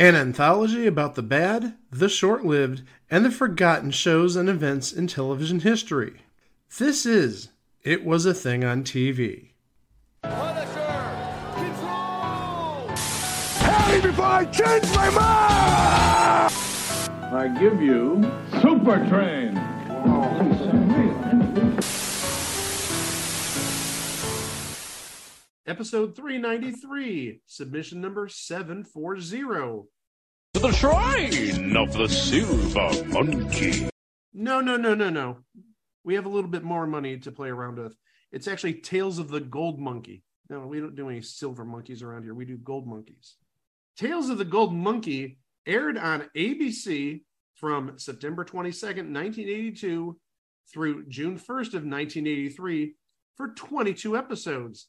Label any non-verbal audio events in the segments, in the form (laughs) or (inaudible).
an anthology about the bad, the short lived, and the forgotten shows and events in television history. This is It Was a Thing on TV. Punisher! Control! Tell me before I change my mind! I give you Super Train. Episode 393, submission number 740. To the shrine of the silver monkey. No, no, no, no, no. We have a little bit more money to play around with. It's actually Tales of the Gold Monkey. No, we don't do any silver monkeys around here. We do gold monkeys. Tales of the Gold Monkey aired on ABC from September 22nd, 1982 through June 1st of 1983 for 22 episodes.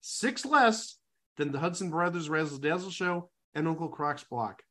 Six less than the Hudson Brothers Razzle Dazzle Show and Uncle Croc's Block.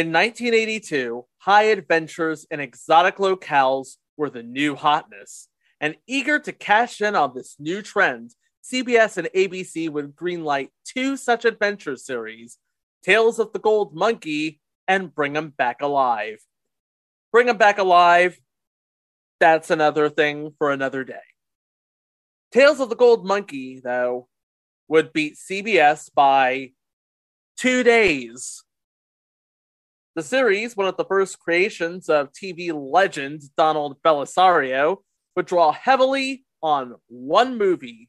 In 1982, high adventures in exotic locales were the new hotness. And eager to cash in on this new trend, CBS and ABC would greenlight two such adventure series Tales of the Gold Monkey and Bring 'em Back Alive. Bring 'em Back Alive, that's another thing for another day. Tales of the Gold Monkey, though, would beat CBS by two days the series, one of the first creations of TV legend Donald Bellisario, would draw heavily on one movie.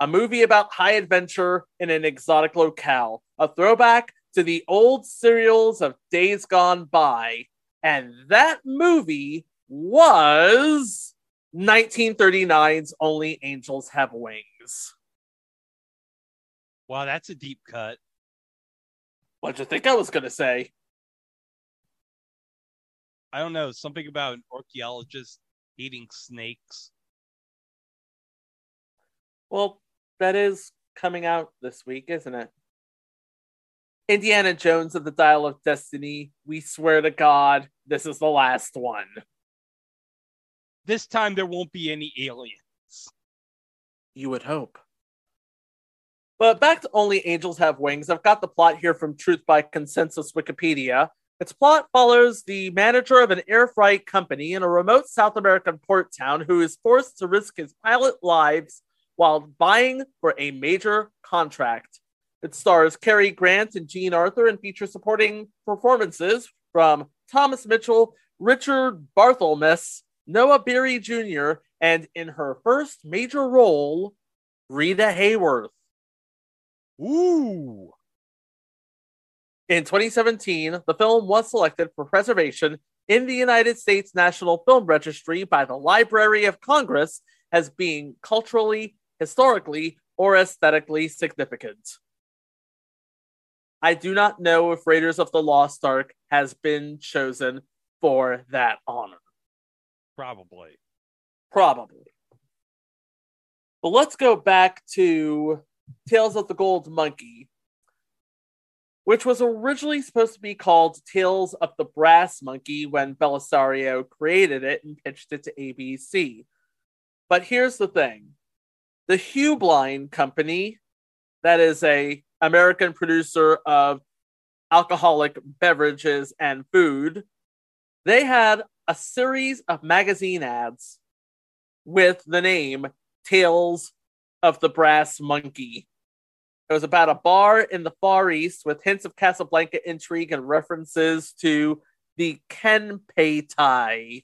A movie about high adventure in an exotic locale, a throwback to the old serials of days gone by. And that movie was 1939's Only Angels Have Wings. Wow, that's a deep cut. What'd you think I was going to say? I don't know, something about an archaeologist eating snakes. Well, that is coming out this week, isn't it? Indiana Jones of the Dial of Destiny. We swear to God, this is the last one. This time there won't be any aliens. You would hope. But back to Only Angels Have Wings. I've got the plot here from Truth by Consensus Wikipedia. Its plot follows the manager of an air freight company in a remote South American port town who is forced to risk his pilot lives while buying for a major contract. It stars Cary Grant and Jean Arthur and features supporting performances from Thomas Mitchell, Richard Barthelmess, Noah Beery Jr., and in her first major role, Rita Hayworth. Ooh. In 2017, the film was selected for preservation in the United States National Film Registry by the Library of Congress as being culturally, historically, or aesthetically significant. I do not know if Raiders of the Lost Ark has been chosen for that honor. Probably. Probably. But let's go back to Tales of the Gold Monkey, which was originally supposed to be called Tales of the Brass Monkey when Bellisario created it and pitched it to ABC. But here's the thing the Heublein Company, that is a American producer of alcoholic beverages and food, they had a series of magazine ads with the name Tales of the Brass Monkey. It was about a bar in the Far East with hints of Casablanca intrigue and references to the Kenpei Tai.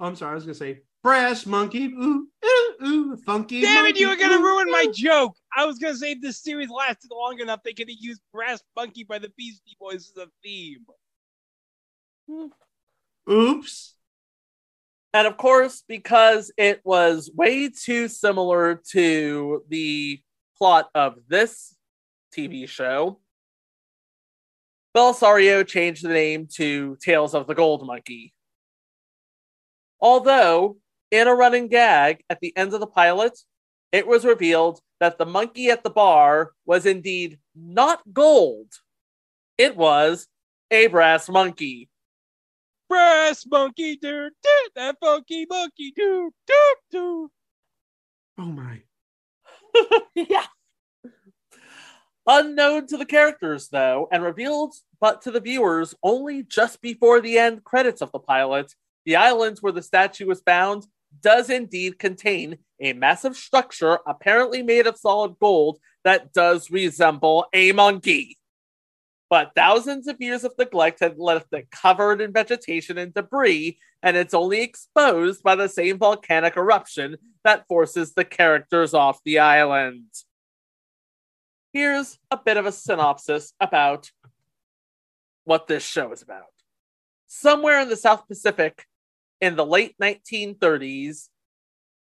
Oh, I'm sorry. I was gonna say brass monkey. Ooh, ooh, ooh, funky. Damn it, you were gonna ooh, ruin my joke. I was gonna say if this series lasted long enough, they could have used Brass Monkey by the Beastie Boys as a theme. Oops. And of course, because it was way too similar to the plot of this TV show, Bellisario changed the name to Tales of the Gold Monkey. Although, in a running gag at the end of the pilot, it was revealed that the monkey at the bar was indeed not gold. It was a brass monkey. Brass Monkey, do do that funky monkey, do do do. Oh my. (laughs) yeah. Unknown to the characters, though, and revealed but to the viewers only just before the end credits of the pilot, the island where the statue was found does indeed contain a massive structure apparently made of solid gold that does resemble a monkey. But thousands of years of neglect had left it covered in vegetation and debris, and it's only exposed by the same volcanic eruption that forces the characters off the island. Here's a bit of a synopsis about what this show is about. Somewhere in the South Pacific in the late 1930s,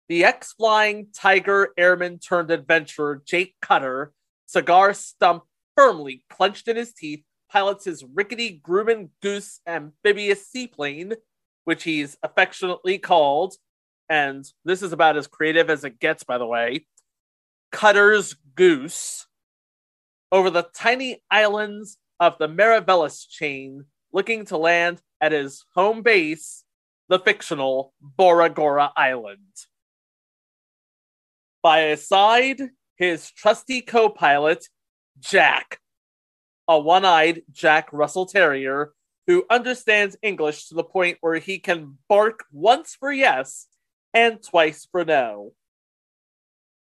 the ex flying tiger airman turned adventurer Jake Cutter, cigar stump firmly clenched in his teeth, pilots his rickety Grumman Goose amphibious seaplane, which he's affectionately called, and this is about as creative as it gets, by the way, Cutter's Goose, over the tiny islands of the Marivelis chain, looking to land at his home base, the fictional Bora Gora Island. By his side, his trusty co pilot, Jack, a one eyed Jack Russell Terrier who understands English to the point where he can bark once for yes and twice for no.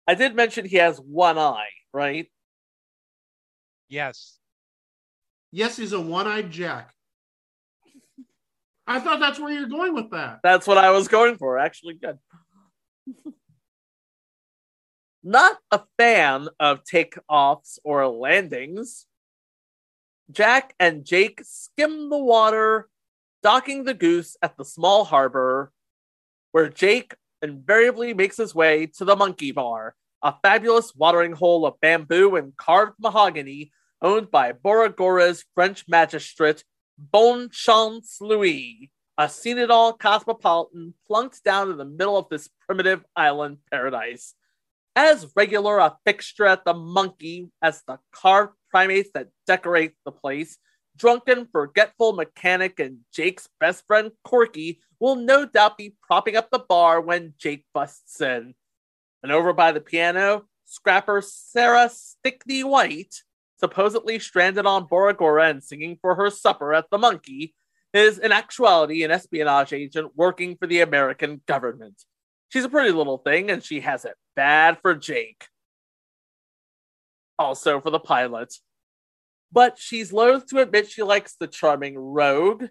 I did mention he has one eye, right? Yes. Yes, he's a one-eyed Jack. I thought that's where you're going with that. That's what I was going for. Actually, good. (laughs) Not a fan of takeoffs or landings. Jack and Jake skim the water, docking the goose at the small harbor, where Jake invariably makes his way to the Monkey Bar, a fabulous watering hole of bamboo and carved mahogany owned by Bora Gora's French magistrate, Bonchance Louis, a seen it all cosmopolitan plunked down in the middle of this primitive island paradise. As regular a fixture at the monkey as the carved primates that decorate the place, drunken, forgetful mechanic and Jake's best friend Corky will no doubt be propping up the bar when Jake busts in. And over by the piano, scrapper Sarah Stickney White, supposedly stranded on Bora Gora and singing for her supper at the monkey, is in actuality an espionage agent working for the American government. She's a pretty little thing, and she has it bad for Jake. Also for the pilot. But she's loath to admit she likes the charming rogue,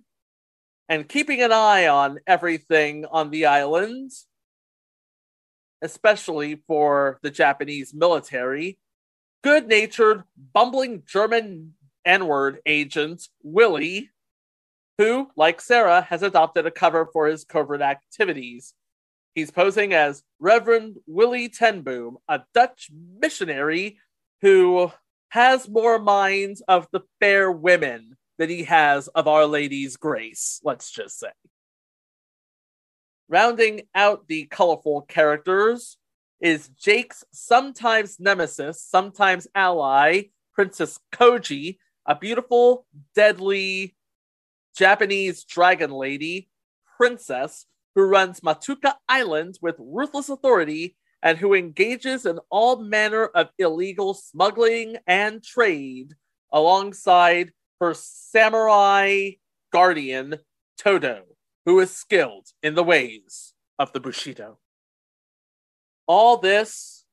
and keeping an eye on everything on the island, especially for the Japanese military, good natured, bumbling German N word agent Willie, who, like Sarah, has adopted a cover for his covert activities. He's posing as Reverend Willie Tenboom, a Dutch missionary who has more minds of the fair women than he has of Our Lady's grace, let's just say. Rounding out the colorful characters is Jake's sometimes nemesis, sometimes ally, Princess Koji, a beautiful, deadly Japanese dragon lady, princess, who runs Matuka Island with ruthless authority and who engages in all manner of illegal smuggling and trade alongside her samurai guardian, Todo, who is skilled in the ways of the Bushido. All this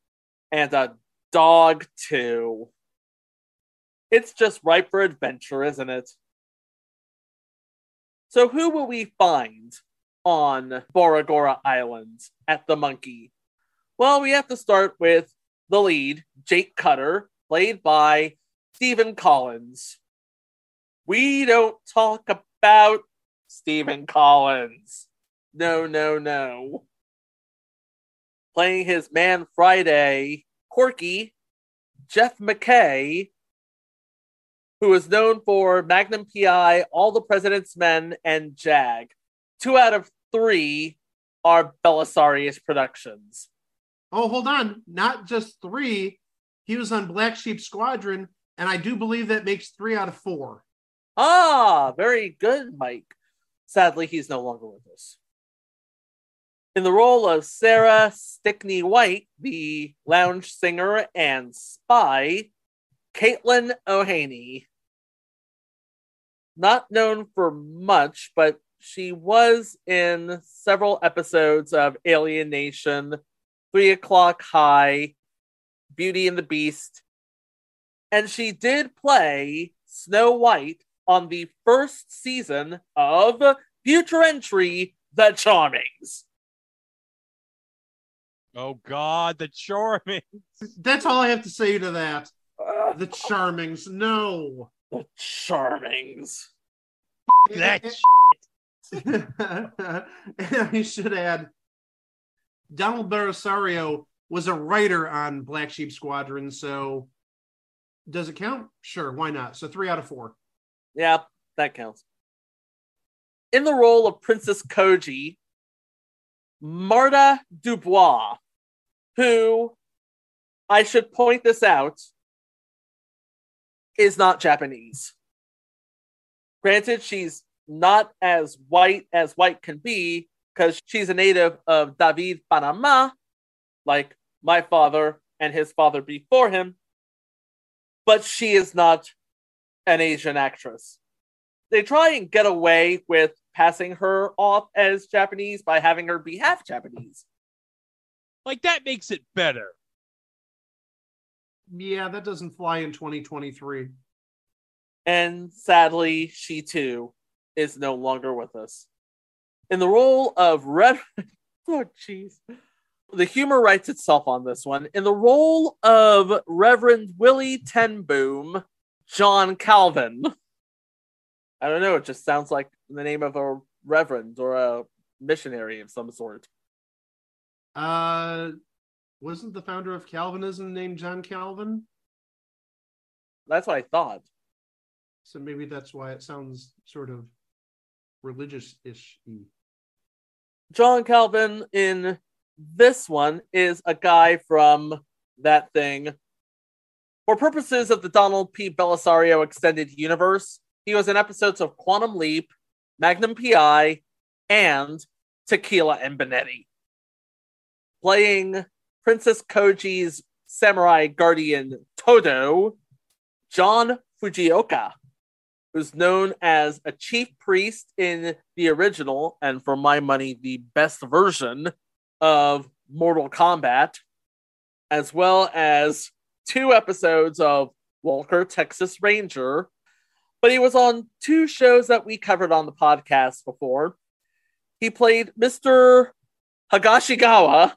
and a dog too. It's just ripe for adventure, isn't it? So, who will we find on Boragora Island at the Monkey? Well, we have to start with the lead, Jake Cutter, played by Stephen Collins. We don't talk about Stephen Collins. No, no, no. Playing his man Friday, Corky, Jeff McKay, who is known for Magnum PI, All the President's Men, and Jag. Two out of three are Belisarius productions. Oh, hold on. Not just three. He was on Black Sheep Squadron, and I do believe that makes three out of four. Ah, very good, Mike. Sadly, he's no longer with us. In the role of Sarah Stickney White, the lounge singer and spy, Caitlin O'Heaney. Not known for much, but she was in several episodes of Alien Nation, Three O'Clock High, Beauty and the Beast, and she did play Snow White on the first season of future entry The Charmings. Oh God, the Charmings. That's all I have to say to that. The Charmings. No. The Charmings. That (laughs) and I should add, Donald Bellisario was a writer on Black Sheep Squadron, so does it count? Sure, why not? So three out of four. Yeah, that counts. In the role of Princess Koji, Marta Dubois, who I should point this out is not Japanese. Granted, she's not as white as white can be because she's a native of David Panama, like my father and his father before him, but she is not an Asian actress. They try and get away with passing her off as Japanese by having her be half Japanese. like that makes it better. Yeah, that doesn't fly in 2023. And sadly, she too is no longer with us. In the role of Red. (laughs) oh, jeez. The humor writes itself on this one. In the role of Reverend Willie Tenboom, John Calvin. (laughs) I don't know, it just sounds like the name of a reverend or a missionary of some sort. Uh, wasn't the founder of Calvinism named John Calvin? That's what I thought. So maybe that's why it sounds sort of religious-ish. John Calvin in this one is a guy from that thing. For purposes of the Donald P. Bellisario extended universe, he was in episodes of Quantum Leap, Magnum PI, and Tequila and Bonetti. Playing Princess Koji's samurai guardian Todo, John Fujioka, who's known as a chief priest in the original, and for my money, the best version of Mortal Kombat, as well as two episodes of Walker, Texas Ranger. But he was on two shows that we covered on the podcast before. He played Mr. Higashigawa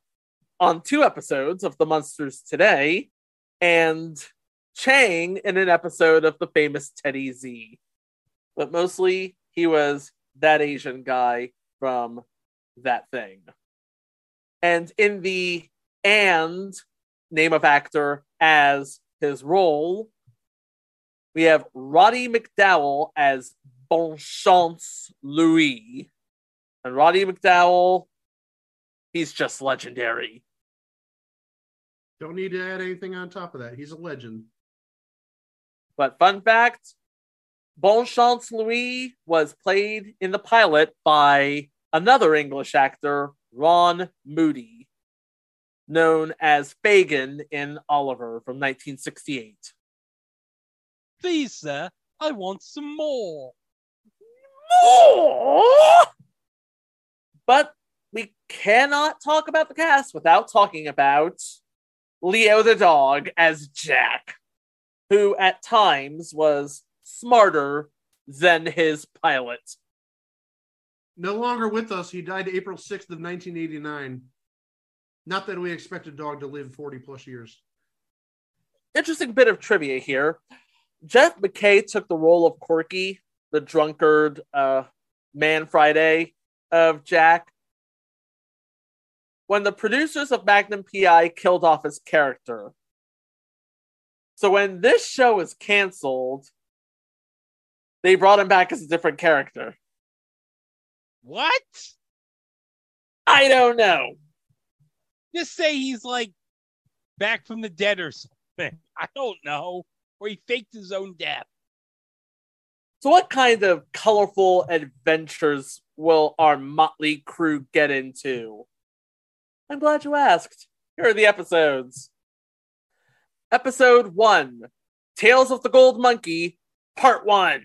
on two episodes of The Munsters Today, and Chang in an episode of the famous Teddy Z. But mostly he was that Asian guy from that thing. And in the and name of actor as his role, we have Roddy McDowall as Bonchance Louis. And Roddy McDowall, he's just legendary. Don't need to add anything on top of that. He's a legend. But fun fact Bonchance Louis was played in the pilot by another English actor, Ron Moody, known as Fagin in Oliver from 1968. Please, sir, I want some more. But we cannot talk about the cast without talking about Leo the dog as Jack, who at times was smarter than his pilot. No longer with us. He died April 6th of 1989. Not that we expect a dog to live 40 plus years. Interesting bit of trivia here. Jeff McKay took the role of Corky, the drunkard uh, man Friday of Jack. When the producers of Magnum PI killed off his character. So when this show was canceled, they brought him back as a different character. What? I don't know. Just say he's like back from the dead or something. I don't know. Or he faked his own death. So, what kind of colorful adventures will our motley crew get into? I'm glad you asked. Here are the episodes. Episode 1 Tales of the Gold Monkey, Part 1.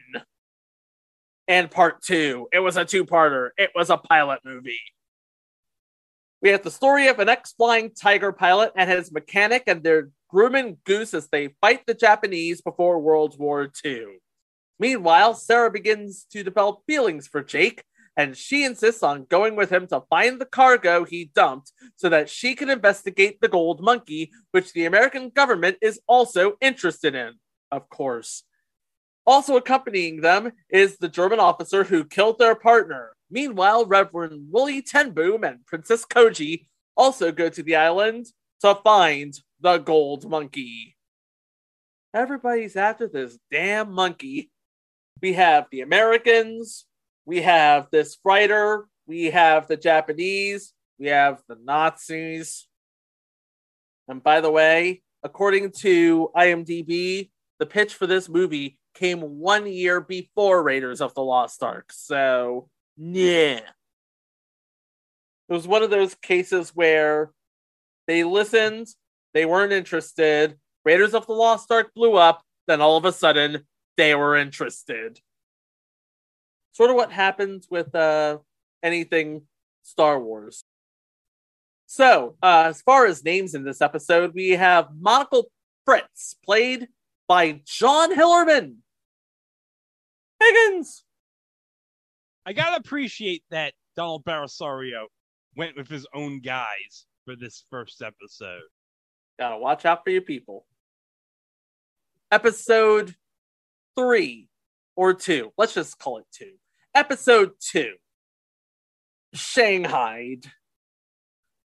And Part 2. It was a two parter, it was a pilot movie. We have the story of an ex flying tiger pilot and his mechanic and their Grumman goose as they fight the Japanese before World War II. Meanwhile, Sarah begins to develop feelings for Jake, and she insists on going with him to find the cargo he dumped so that she can investigate the gold monkey, which the American government is also interested in, of course. Also accompanying them is the German officer who killed their partner. Meanwhile, Reverend Willie Tenboom and Princess Koji also go to the island to find the gold monkey. Everybody's after this damn monkey. We have the Americans, we have this writer, we have the Japanese, we have the Nazis. And by the way, according to IMDb, the pitch for this movie came one year before Raiders of the Lost Ark. So, yeah. It was one of those cases where they listened, they weren't interested. Raiders of the Lost Ark blew up, then all of a sudden they were interested. Sort of what happens with uh, anything Star Wars. So, uh, as far as names in this episode, we have Monocle Fritz, played by John Hillerman. Higgins! I gotta appreciate that Donald Bellisario went with his own guys for this first episode. Gotta watch out for your people. Episode three or two. Let's just call it two. Episode two Shanghai.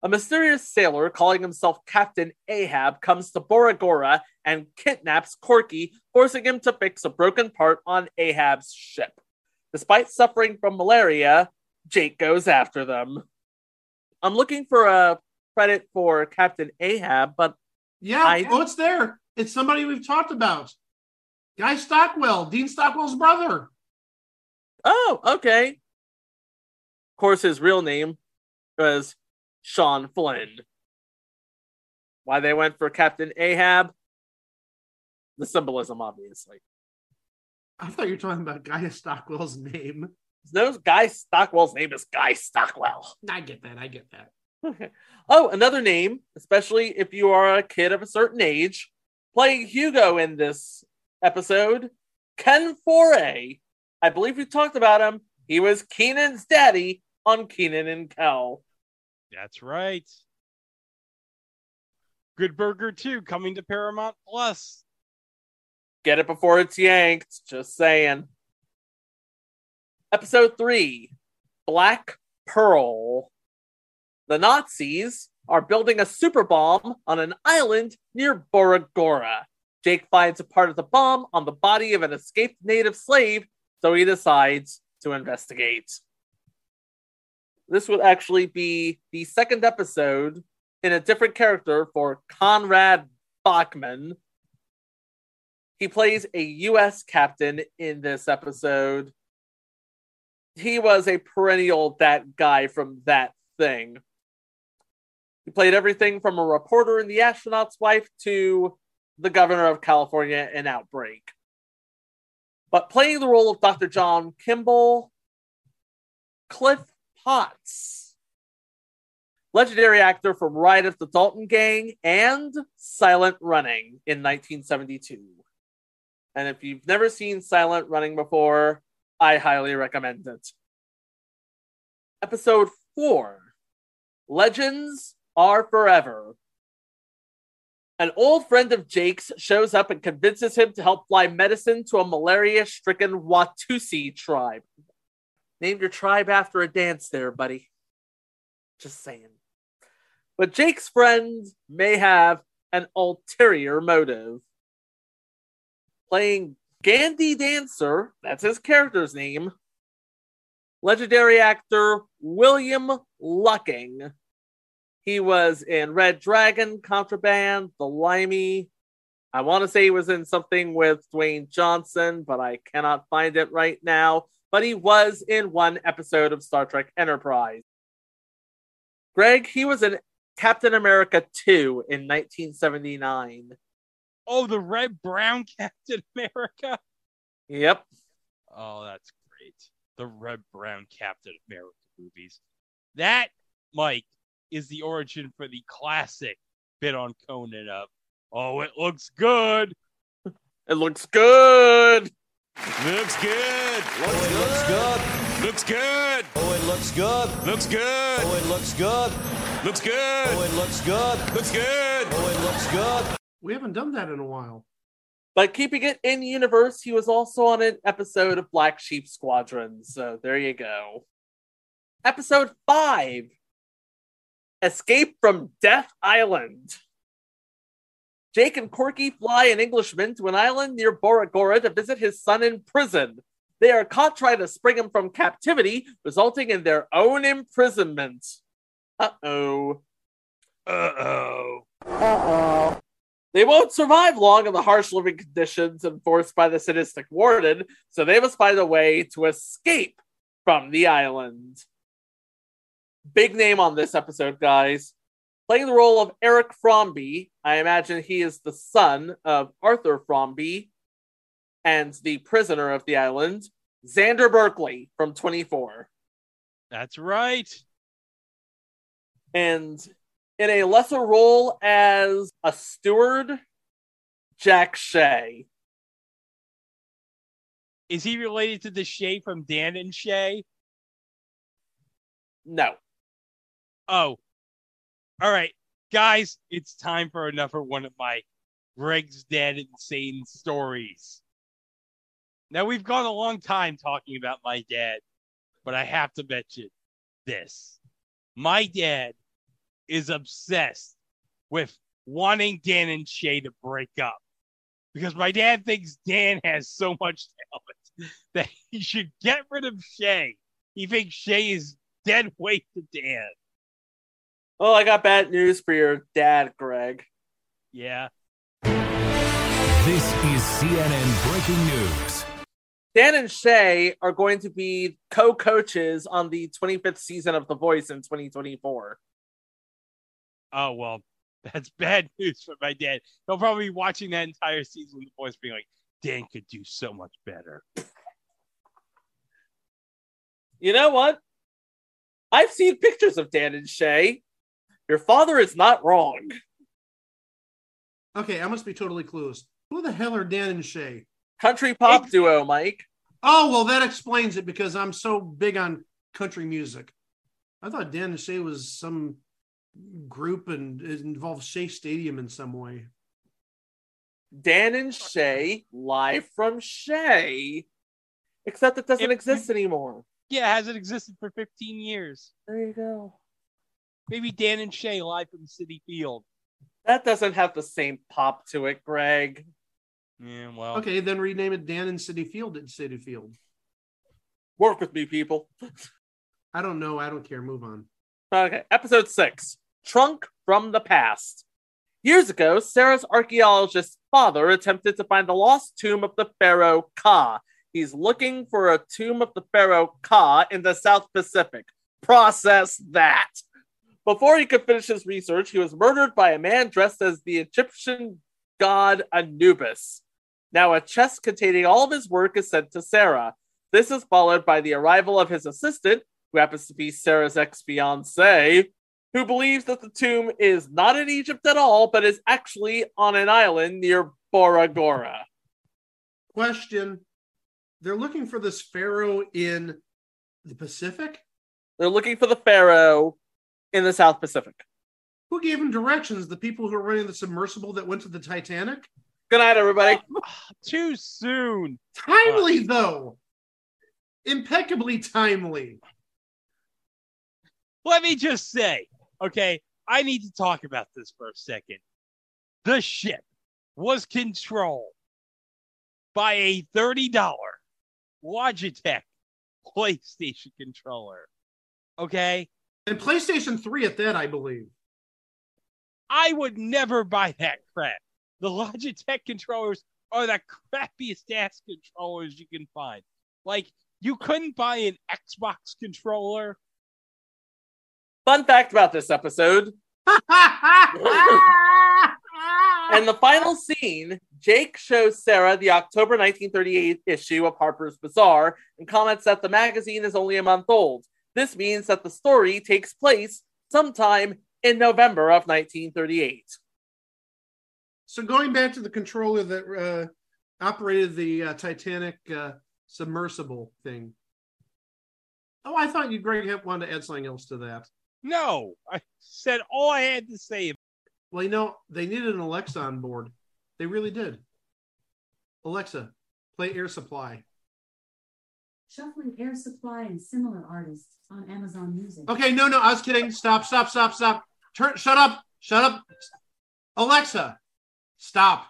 A mysterious sailor calling himself Captain Ahab comes to Bora Gora and kidnaps Corky, forcing him to fix a broken part on Ahab's ship. Despite suffering from malaria, Jake goes after them. I'm looking for a credit for Captain Ahab, but Yeah, I- oh, it's there. It's somebody we've talked about. Guy Stockwell, Dean Stockwell's brother. Oh, okay. Of course, his real name was Sean Flynn. Why they went for Captain Ahab? The symbolism, obviously. I thought you were talking about Guy Stockwell's name. No, Guy Stockwell's name is Guy Stockwell. I get that. I get that. Okay. Oh, another name, especially if you are a kid of a certain age, playing Hugo in this episode, Ken Foree. I believe we talked about him. He was Kenan's daddy on Kenan and Kel. That's right. Good Burger 2 coming to Paramount Plus. Get it before it's yanked. Just saying. Episode 3 Black Pearl. The Nazis are building a super bomb on an island near Boragora. Jake finds a part of the bomb on the body of an escaped native slave, so he decides to investigate. This would actually be the second episode in a different character for Conrad Bachmann, he plays a U.S. captain in this episode. He was a perennial that guy from that thing. He played everything from a reporter in The Astronaut's Wife to the governor of California in Outbreak. But playing the role of Dr. John Kimball, Cliff Potts. legendary actor from Ride of the Dalton Gang and Silent Running in 1972. And if you've never seen Silent Running before, I highly recommend it. Episode 4 Legends Are Forever. An old friend of Jake's shows up and convinces him to help fly medicine to a malaria stricken Watusi tribe. Named your tribe after a dance there, buddy. Just saying. But Jake's friend may have an ulterior motive. Playing Gandy Dancer, that's his character's name, legendary actor William Lucking. He was in Red Dragon, Contraband, The Limey. I want to say he was in something with Dwayne Johnson, but I cannot find it right now. But he was in one episode of Star Trek Enterprise. Greg, he was in Captain America 2 in 1979. Oh, the red brown (laughs) Captain America. Yep. Oh, that's great. The red brown Captain America movies. That, Mike, is the origin for the classic bit on Conan of, oh, it looks good. It looks good. Looks good. Oh, it looks good. Looks good. Oh, it looks good. Looks good. Oh, it looks good. Looks good. Oh, it looks good. Looks good. Oh, it looks good. We haven't done that in a while. But keeping it in universe, he was also on an episode of Black Sheep Squadron. So there you go. Episode 5 Escape from Death Island. Jake and Corky fly an Englishman to an island near Bora Bora to visit his son in prison. They are caught trying to spring him from captivity, resulting in their own imprisonment. Uh oh. Uh oh. Uh oh. They won't survive long in the harsh living conditions enforced by the sadistic warden, so they must find a way to escape from the island. Big name on this episode, guys. Playing the role of Eric Fromby, I imagine he is the son of Arthur Fromby and the prisoner of the island, Xander Berkeley from 24. That's right. and in a lesser role as a steward, Jack Shea. Is he related to the Shay from Dan and Shay? No. Oh. All right. Guys, it's time for another one of my Greg's Dad Insane stories. Now, we've gone a long time talking about my dad, but I have to mention this. My dad is obsessed with wanting Dan and Shay to break up because my dad thinks Dan has so much talent that he should get rid of Shay. He thinks Shay is dead weight to Dan. Well, I got bad news for your dad, Greg. Yeah. This is CNN breaking news. Dan and Shay are going to be co coaches on the 25th season of The Voice in 2024. Oh well, (laughs) that's bad news for my dad. He'll probably be watching that entire season with the voice being like, Dan could do so much better. You know what? I've seen pictures of Dan and Shay. Your father is not wrong. Okay, I must be totally clueless. Who the hell are Dan and Shay? Country pop Ex- duo, Mike. Oh, well, that explains it because I'm so big on country music. I thought Dan and Shay was some group and it involved Shea Stadium in some way. Dan and Shay live from Shay. Except it doesn't If- exist anymore. Yeah, it hasn't existed for 15 years. There you go. Maybe Dan and Shay live from Citi Field. That doesn't have the same pop to it, Greg. Yeah, well. Okay, then rename it Dan and Citi Field at Citi Field. Work with me, people. I don't know. I don't care. Move on. Okay, episode six Trunk from the Past. Years ago, Sarah's archaeologist father attempted to find the lost tomb of the pharaoh Ka. He's looking for a tomb of the pharaoh Ka in the South Pacific. Process that. Before he could finish his research, he was murdered by a man dressed as the Egyptian god Anubis. Now, a chest containing all of his work is sent to Sarah. This is followed by the arrival of his assistant, who happens to be Sarah's ex fiance, who believes that the tomb is not in Egypt at all, but is actually on an island near Bora Gora. Question: They're looking for this pharaoh in the Pacific. They're looking for the pharaoh in the South Pacific. Who gave him directions? The people who are running the submersible that went to the Titanic. Good night, everybody. (laughs) Ah, too soon. Timely though, impeccably timely. Let me just say, okay, I need to talk about this for a second. The ship was controlled by a $30 Logitech PlayStation controller. Okay? And PlayStation 3 at that, I believe. I would never buy that crap. The Logitech controllers are the crappiest ass controllers you can find. Like, you couldn't buy an Xbox controller. Fun fact about this episode (laughs) And the final scene, Jake shows Sarah the October 1938 issue of Harper's Bazaar and comments that the magazine is only a month old. This means that the story takes place sometime in November of 1938. So going back to the controller that uh, operated the uh, Titanic uh, submersible thing. Oh, I thought you, Greg, had wanted to add something else to that. No, I said all I had to say. Well, you know, they needed an Alexa on board. They really did. Alexa, play Air Supply. Shuffling Air Supply and similar artists on Amazon Music. Okay, no, no, I was kidding. Stop, stop, stop, stop. Turn, shut up, shut up. Alexa, stop.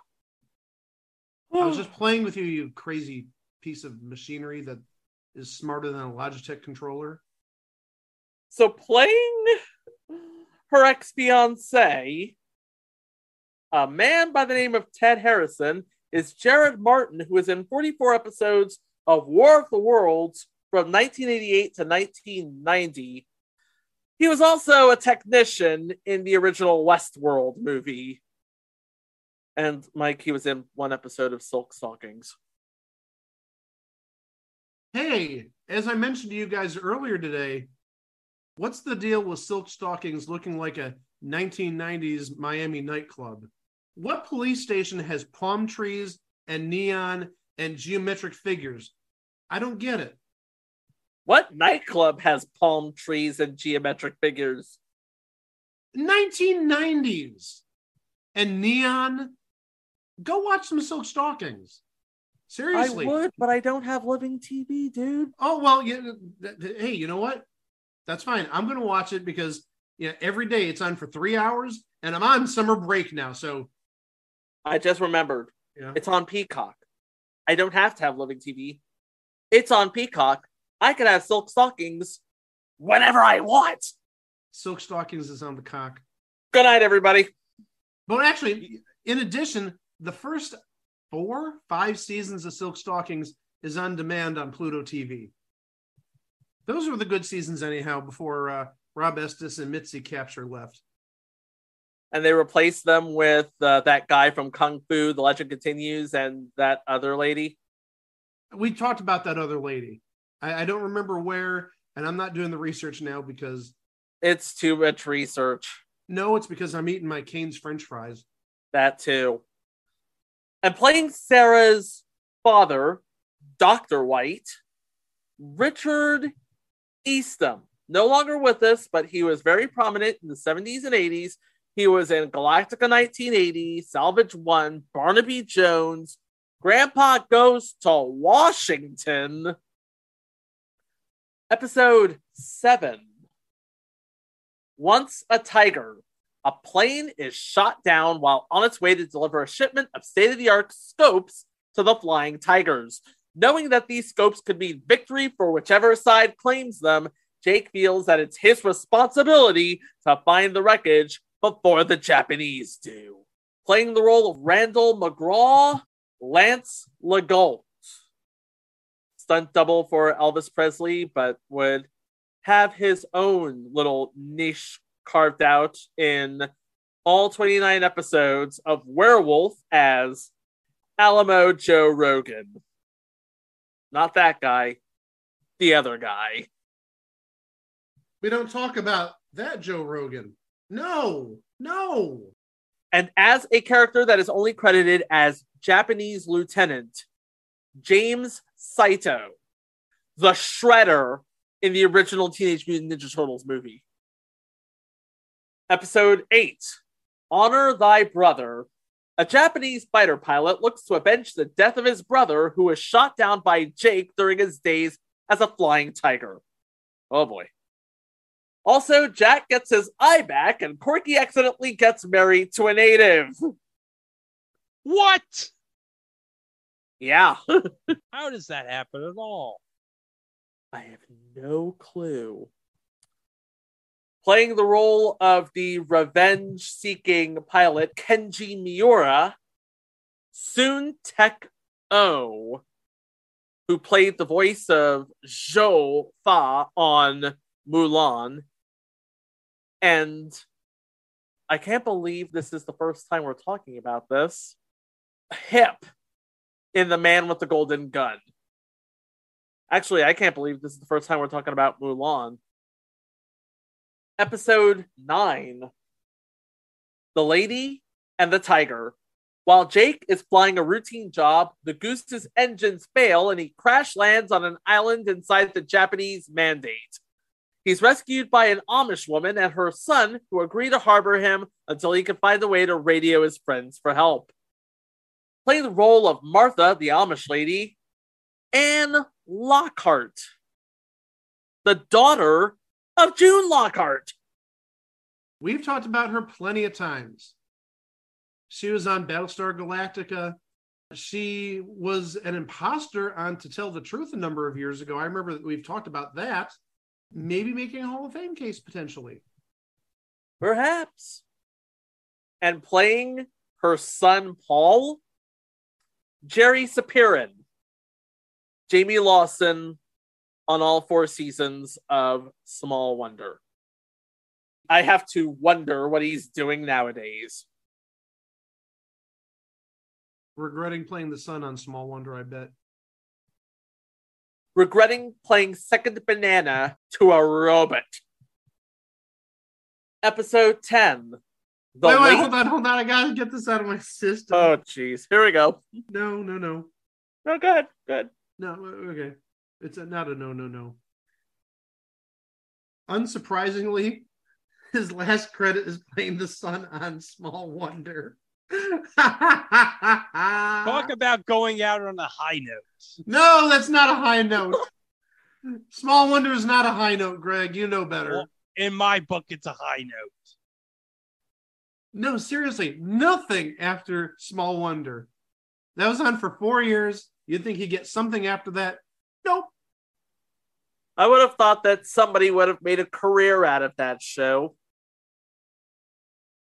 I was just playing with you, you crazy piece of machinery that is smarter than a Logitech controller. So playing her ex fiance, a man by the name of Ted Harrison, is Jared Martin, who is in 44 episodes of War of the Worlds from 1988 to 1990. He was also a technician in the original Westworld movie. And Mike, he was in one episode of Silk Stockings. Hey, as I mentioned to you guys earlier today, what's the deal with Silk Stockings looking like a 1990s Miami nightclub? What police station has palm trees and neon and geometric figures? I don't get it. What nightclub has palm trees and geometric figures? 1990s and neon. Go watch some Silk Stockings. Seriously. I would, but I don't have living TV, dude. Oh well, yeah. th- th- Hey, you know what? That's fine. I'm going to watch it because yeah, every day it's on for three hours, and I'm on summer break now. So I just remembered. Yeah. It's on Peacock. I don't have to have living TV. It's on Peacock. I can have silk stockings whenever I want. Silk Stockings is on the cock. Good night, everybody. But actually, in addition, the first four, five seasons of Silk Stockings is on demand on Pluto TV. Those were the good seasons, anyhow, before uh, Rob Estes and Mitzi Kapture left. And they replaced them with uh, that guy from Kung Fu, The Legend Continues, and that other lady. We talked about that other lady. I, I don't remember where, and I'm not doing the research now because It's too much research. no, it's because I'm eating my Cane's French fries. That too. And playing Sarah's father, Dr. White, Richard Eastham. No longer with us, but he was very prominent in the 70s and 80s. He was in Galactica 1980, Salvage One, Barnaby Jones, Grandpa Goes to Washington, episode 7. Once a tiger, a plane is shot down while on its way to deliver a shipment of state of the art scopes to the Flying Tigers. Knowing that these scopes could mean victory for whichever side claims them, Jake feels that it's his responsibility to find the wreckage before the Japanese do. Playing the role of Randall McGraw, Lance Legault. Stunt double for Elvis Presley, but would have his own little niche carved out in all 29 episodes of Werewolf as Alamo Joe Rogan. Not that guy, the other guy. We don't talk about that Joe Rogan. No, no. And as a character that is only credited as Japanese Lieutenant, James Saito, the Shredder in the original Teenage Mutant Ninja Turtles movie. Episode 8 Honor Thy Brother. A Japanese fighter pilot looks to avenge the death of his brother, who was shot down by Jake during his days as a flying tiger. Oh boy. Also, Jack gets his eye back, and Corky accidentally gets married to a native. What? Yeah. (laughs) How does that happen at all? I have no clue. Playing the role of the revenge seeking pilot Kenji Miura, Soon Tech O, who played the voice of Zhou Fa on Mulan. And I can't believe this is the first time we're talking about this. Hip in The Man with the Golden Gun. Actually, I can't believe this is the first time we're talking about Mulan. Episode 9 The Lady and the Tiger. While Jake is flying a routine job, the Goose's engines fail and he crash lands on an island inside the Japanese mandate. He's rescued by an Amish woman and her son, who agree to harbor him until he can find a way to radio his friends for help. Playing the role of Martha, the Amish lady, Anne Lockhart, the daughter of June Lockhart. We've talked about her plenty of times. She was on Battlestar Galactica. She was an imposter on To Tell the Truth a number of years ago. I remember that we've talked about that. Maybe making a Hall of Fame case potentially. Perhaps. And playing her son Paul, Jerry Supiran, Jamie Lawson on all four seasons of Small Wonder. I have to wonder what he's doing nowadays. Regretting playing the son on Small Wonder, I bet. Regretting playing second banana to a robot. Episode 10. The wait, wait, late- hold on, hold on. I gotta get this out of my system. Oh, jeez. Here we go. no, no, no. No, good, good. No, okay. It's a, not a no, no, no. Unsurprisingly, (laughs) his last credit is playing the son on Small Wonder. (laughs) Talk about going out on a high note. no, that's not a high note. (laughs) Small Wonder is not a high note, Greg. You know better. Well- In my book, it's a high note. No, seriously, nothing after Small Wonder. That was on for four years. You'd think he'd get something after that. Nope. I would have thought that somebody would have made a career out of that show.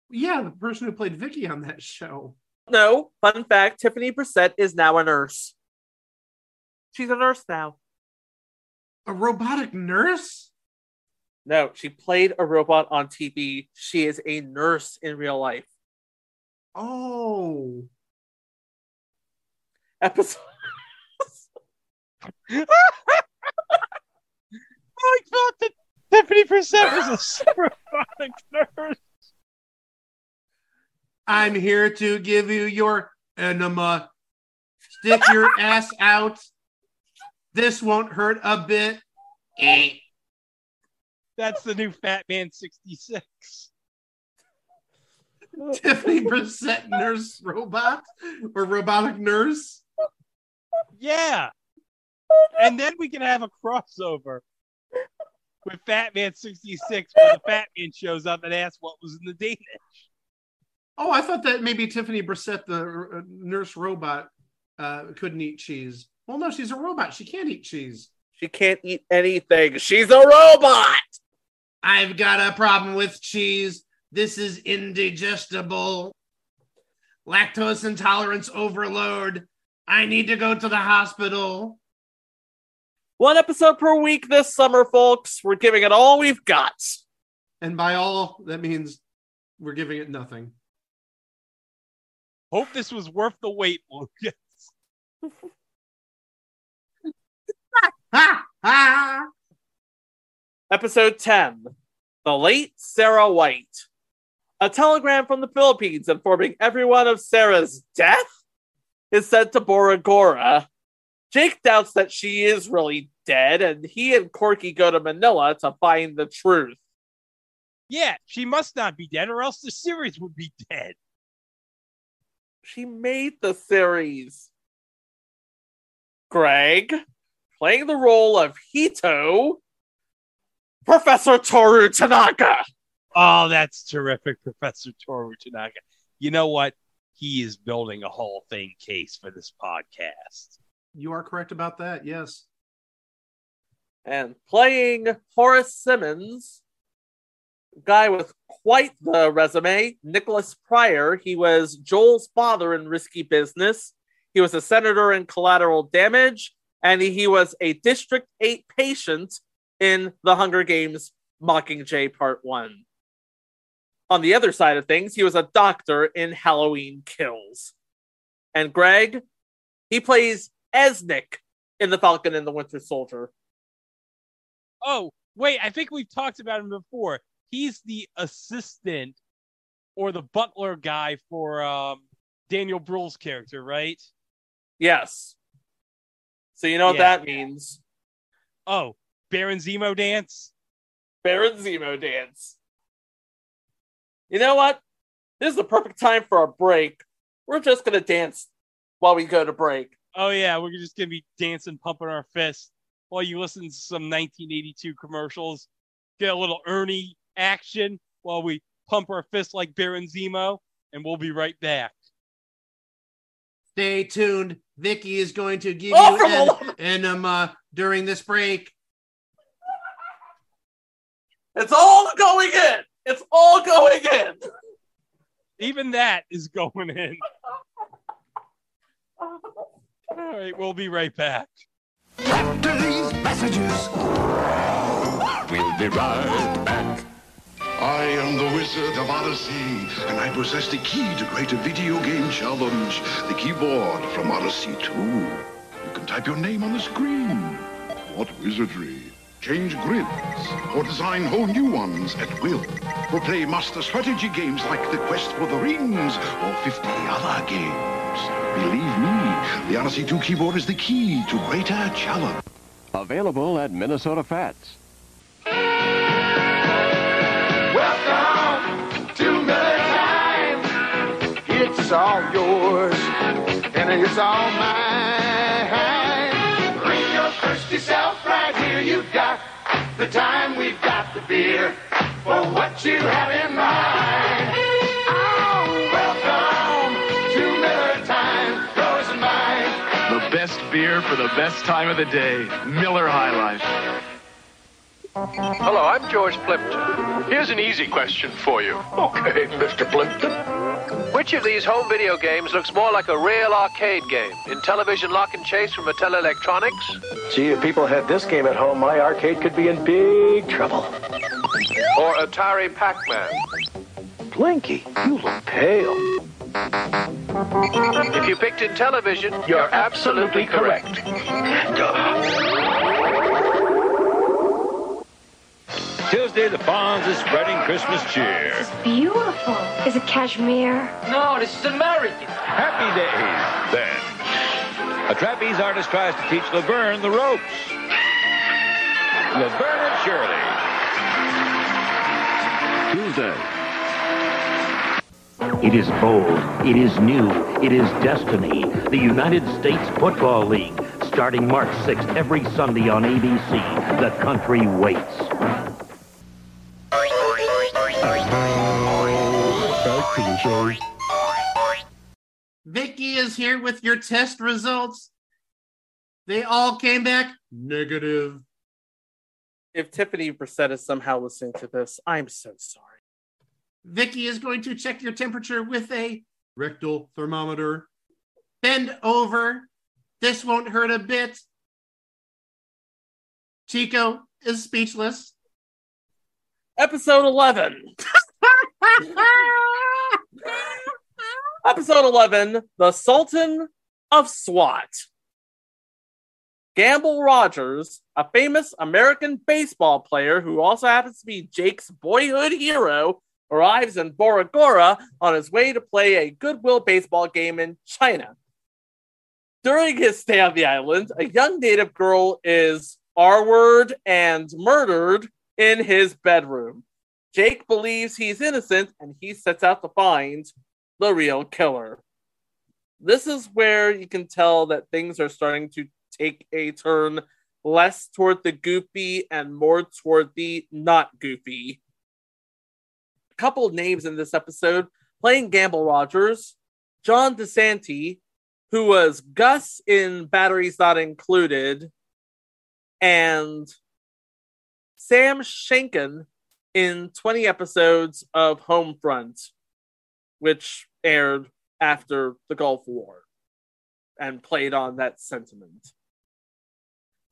Yeah, the person who played Vicky on that show. No, fun fact Tiffany Brissette is now a nurse. She's a nurse now. A robotic nurse? No, she played a robot on TV. She is a nurse in real life. Oh. Episode. (laughs) I thought that Tiffany Percent was a (laughs) supersonic nurse. I'm here to give you your enema. Stick your (laughs) ass out. This won't hurt a bit. Eh. That's the new Fat Man 66. Tiffany Brissette nurse robot or robotic nurse. Yeah. And then we can have a crossover with Fat Man 66 where the Fat Man shows up and asks what was in the Danish. Oh, I thought that maybe Tiffany Brissette, the uh, nurse robot, uh, couldn't eat cheese. Well, no, she's a robot. She can't eat cheese. She can't eat anything. She's a robot. I've got a problem with cheese. This is indigestible. Lactose intolerance overload. I need to go to the hospital. One episode per week this summer, folks. We're giving it all we've got. And by all, that means we're giving it nothing. Hope this was worth the wait, Lucas. (laughs) Episode 10 The Late Sarah White. A telegram from the Philippines informing everyone of Sarah's death is sent to Boragora. Jake doubts that she is really dead, and he and Corky go to Manila to find the truth. Yeah, she must not be dead, or else the series would be dead. She made the series. Greg, playing the role of Hito, Professor Toru Tanaka. Oh, that's terrific, Professor Toru Tanaka. You know what? He is building a whole thing case for this podcast. You are correct about that. Yes. And playing Horace Simmons, guy with quite the resume, Nicholas Pryor. He was Joel's father in Risky Business. He was a senator in Collateral Damage, and he was a District 8 patient in The Hunger Games Mockingjay Part 1. On the other side of things, he was a doctor in Halloween Kills. And Greg, he plays Oeznik in The Falcon and the Winter Soldier. Oh, wait, I think we've talked about him before. He's the assistant or the butler guy for um, Daniel Bruhl's character, right? Yes. So you know what Yeah. that means. Oh, Baron Zemo dance? Baron Zemo dance. You know what? This is the perfect time for a break. We're just gonna dance while we go to break. Oh, yeah, we're just going to be dancing, pumping our fists while you listen to some 1982 commercials. Get a little Ernie action while we pump our fists like Baron Zemo, and we'll be right back. Stay tuned. Vicky is going to give Oh, you from an all- enema during this break. It's all going in. It's all going in. Even that is going in. All right, we'll be right back. After these messages, We'll be right back. I am the Wizard of Odyssey, and I possess the key to create a video game challenge. The keyboard from Odyssey 2. You can type your name on the screen. What wizardry? Change grids, or design whole new ones at will. Or play master strategy games like The Quest for the Rings, or 50 other games. Believe me, the Odyssey 2 keyboard is the key to greater challenge. Available at Minnesota Fats. It's all yours, and it's all mine. Bring your thirsty self right here. You've got the time, we've got the beer for what you have in mind. Oh, welcome to Miller Time. Yours and mine. The best beer for the best time of the day. Miller High Life. Hello, I'm George Plimpton. Here's an easy question for you. Okay, Mr. Plimpton. Which of these home video games looks more like a real arcade game? Intellivision lock and chase from Mattel Electronics? Gee, if people had this game at home, my arcade could be in big trouble. Or Atari Pac-Man? Blinky, you look pale. If you picked Intellivision, you're absolutely correct. (laughs) Tuesday, the Fonz is spreading Christmas cheer. Beautiful. Is it cashmere? No, this is American. Happy days, then. A trapeze artist tries to teach Laverne the ropes. Laverne and Shirley. Tuesday. It is bold. It is new. It is destiny. The United States Football League. Starting March 6th every Sunday on ABC. The country waits. Back to the show. Vicky is here with your test results. They all came back negative. If Tiffany Brissette is somehow listening to this, I'm so sorry. Vicky is going to check your temperature with a rectal thermometer. Bend over. This won't hurt a bit. Chico is speechless. Episode 11. (laughs) Episode 11 The Sultan of SWAT. Gamble Rogers, a famous American baseball player who also happens to be Jake's boyhood hero, arrives in Bora Bora on his way to play a goodwill baseball game in China. During his stay on the island, a young native girl is R word and murdered in his bedroom. Jake believes he's innocent and he sets out to find the real killer. This is where you can tell that things are starting to take a turn less toward the goofy and more toward the not goofy. A couple names in this episode playing Gamble Rogers, John DiSanti, who was Gus in Batteries Not Included, and Sam Shanken in 20 episodes of Homefront, which aired after the Gulf War and played on that sentiment.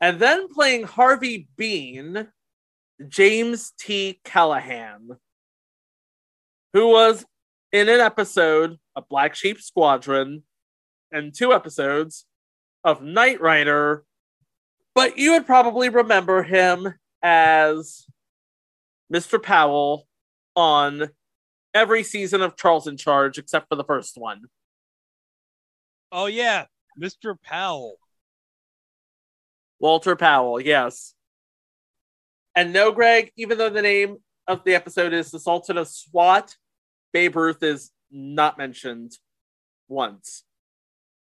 And then playing Harvey Bean, James T. Callahan, who was in an episode of Black Sheep Squadron and two episodes of Knight Rider, but you would probably remember him as Mr. Powell on every season of Charles in Charge except for the first one. Oh yeah, Mr. Powell. Walter Powell, yes. And no, Greg, even though the name of the episode is The Sultan of SWAT, Babe Ruth is not mentioned once.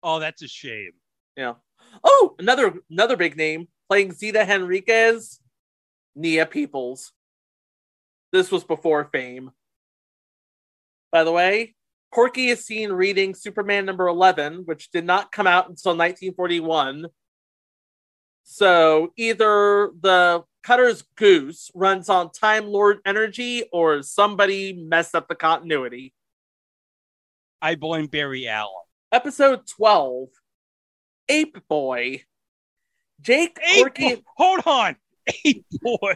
Oh, that's a shame. Yeah. Oh, another another big name playing Zita Henriquez, Nia Peeples. This was before fame. By the way, Porky is seen reading Superman number 11, which did not come out until 1941. So either the Cutter's Goose runs on Time Lord energy or somebody messed up the continuity. I blame Barry Allen. Episode 12 Ape Boy. Jake Ape Corky. Boy. Hold on. Ape Boy.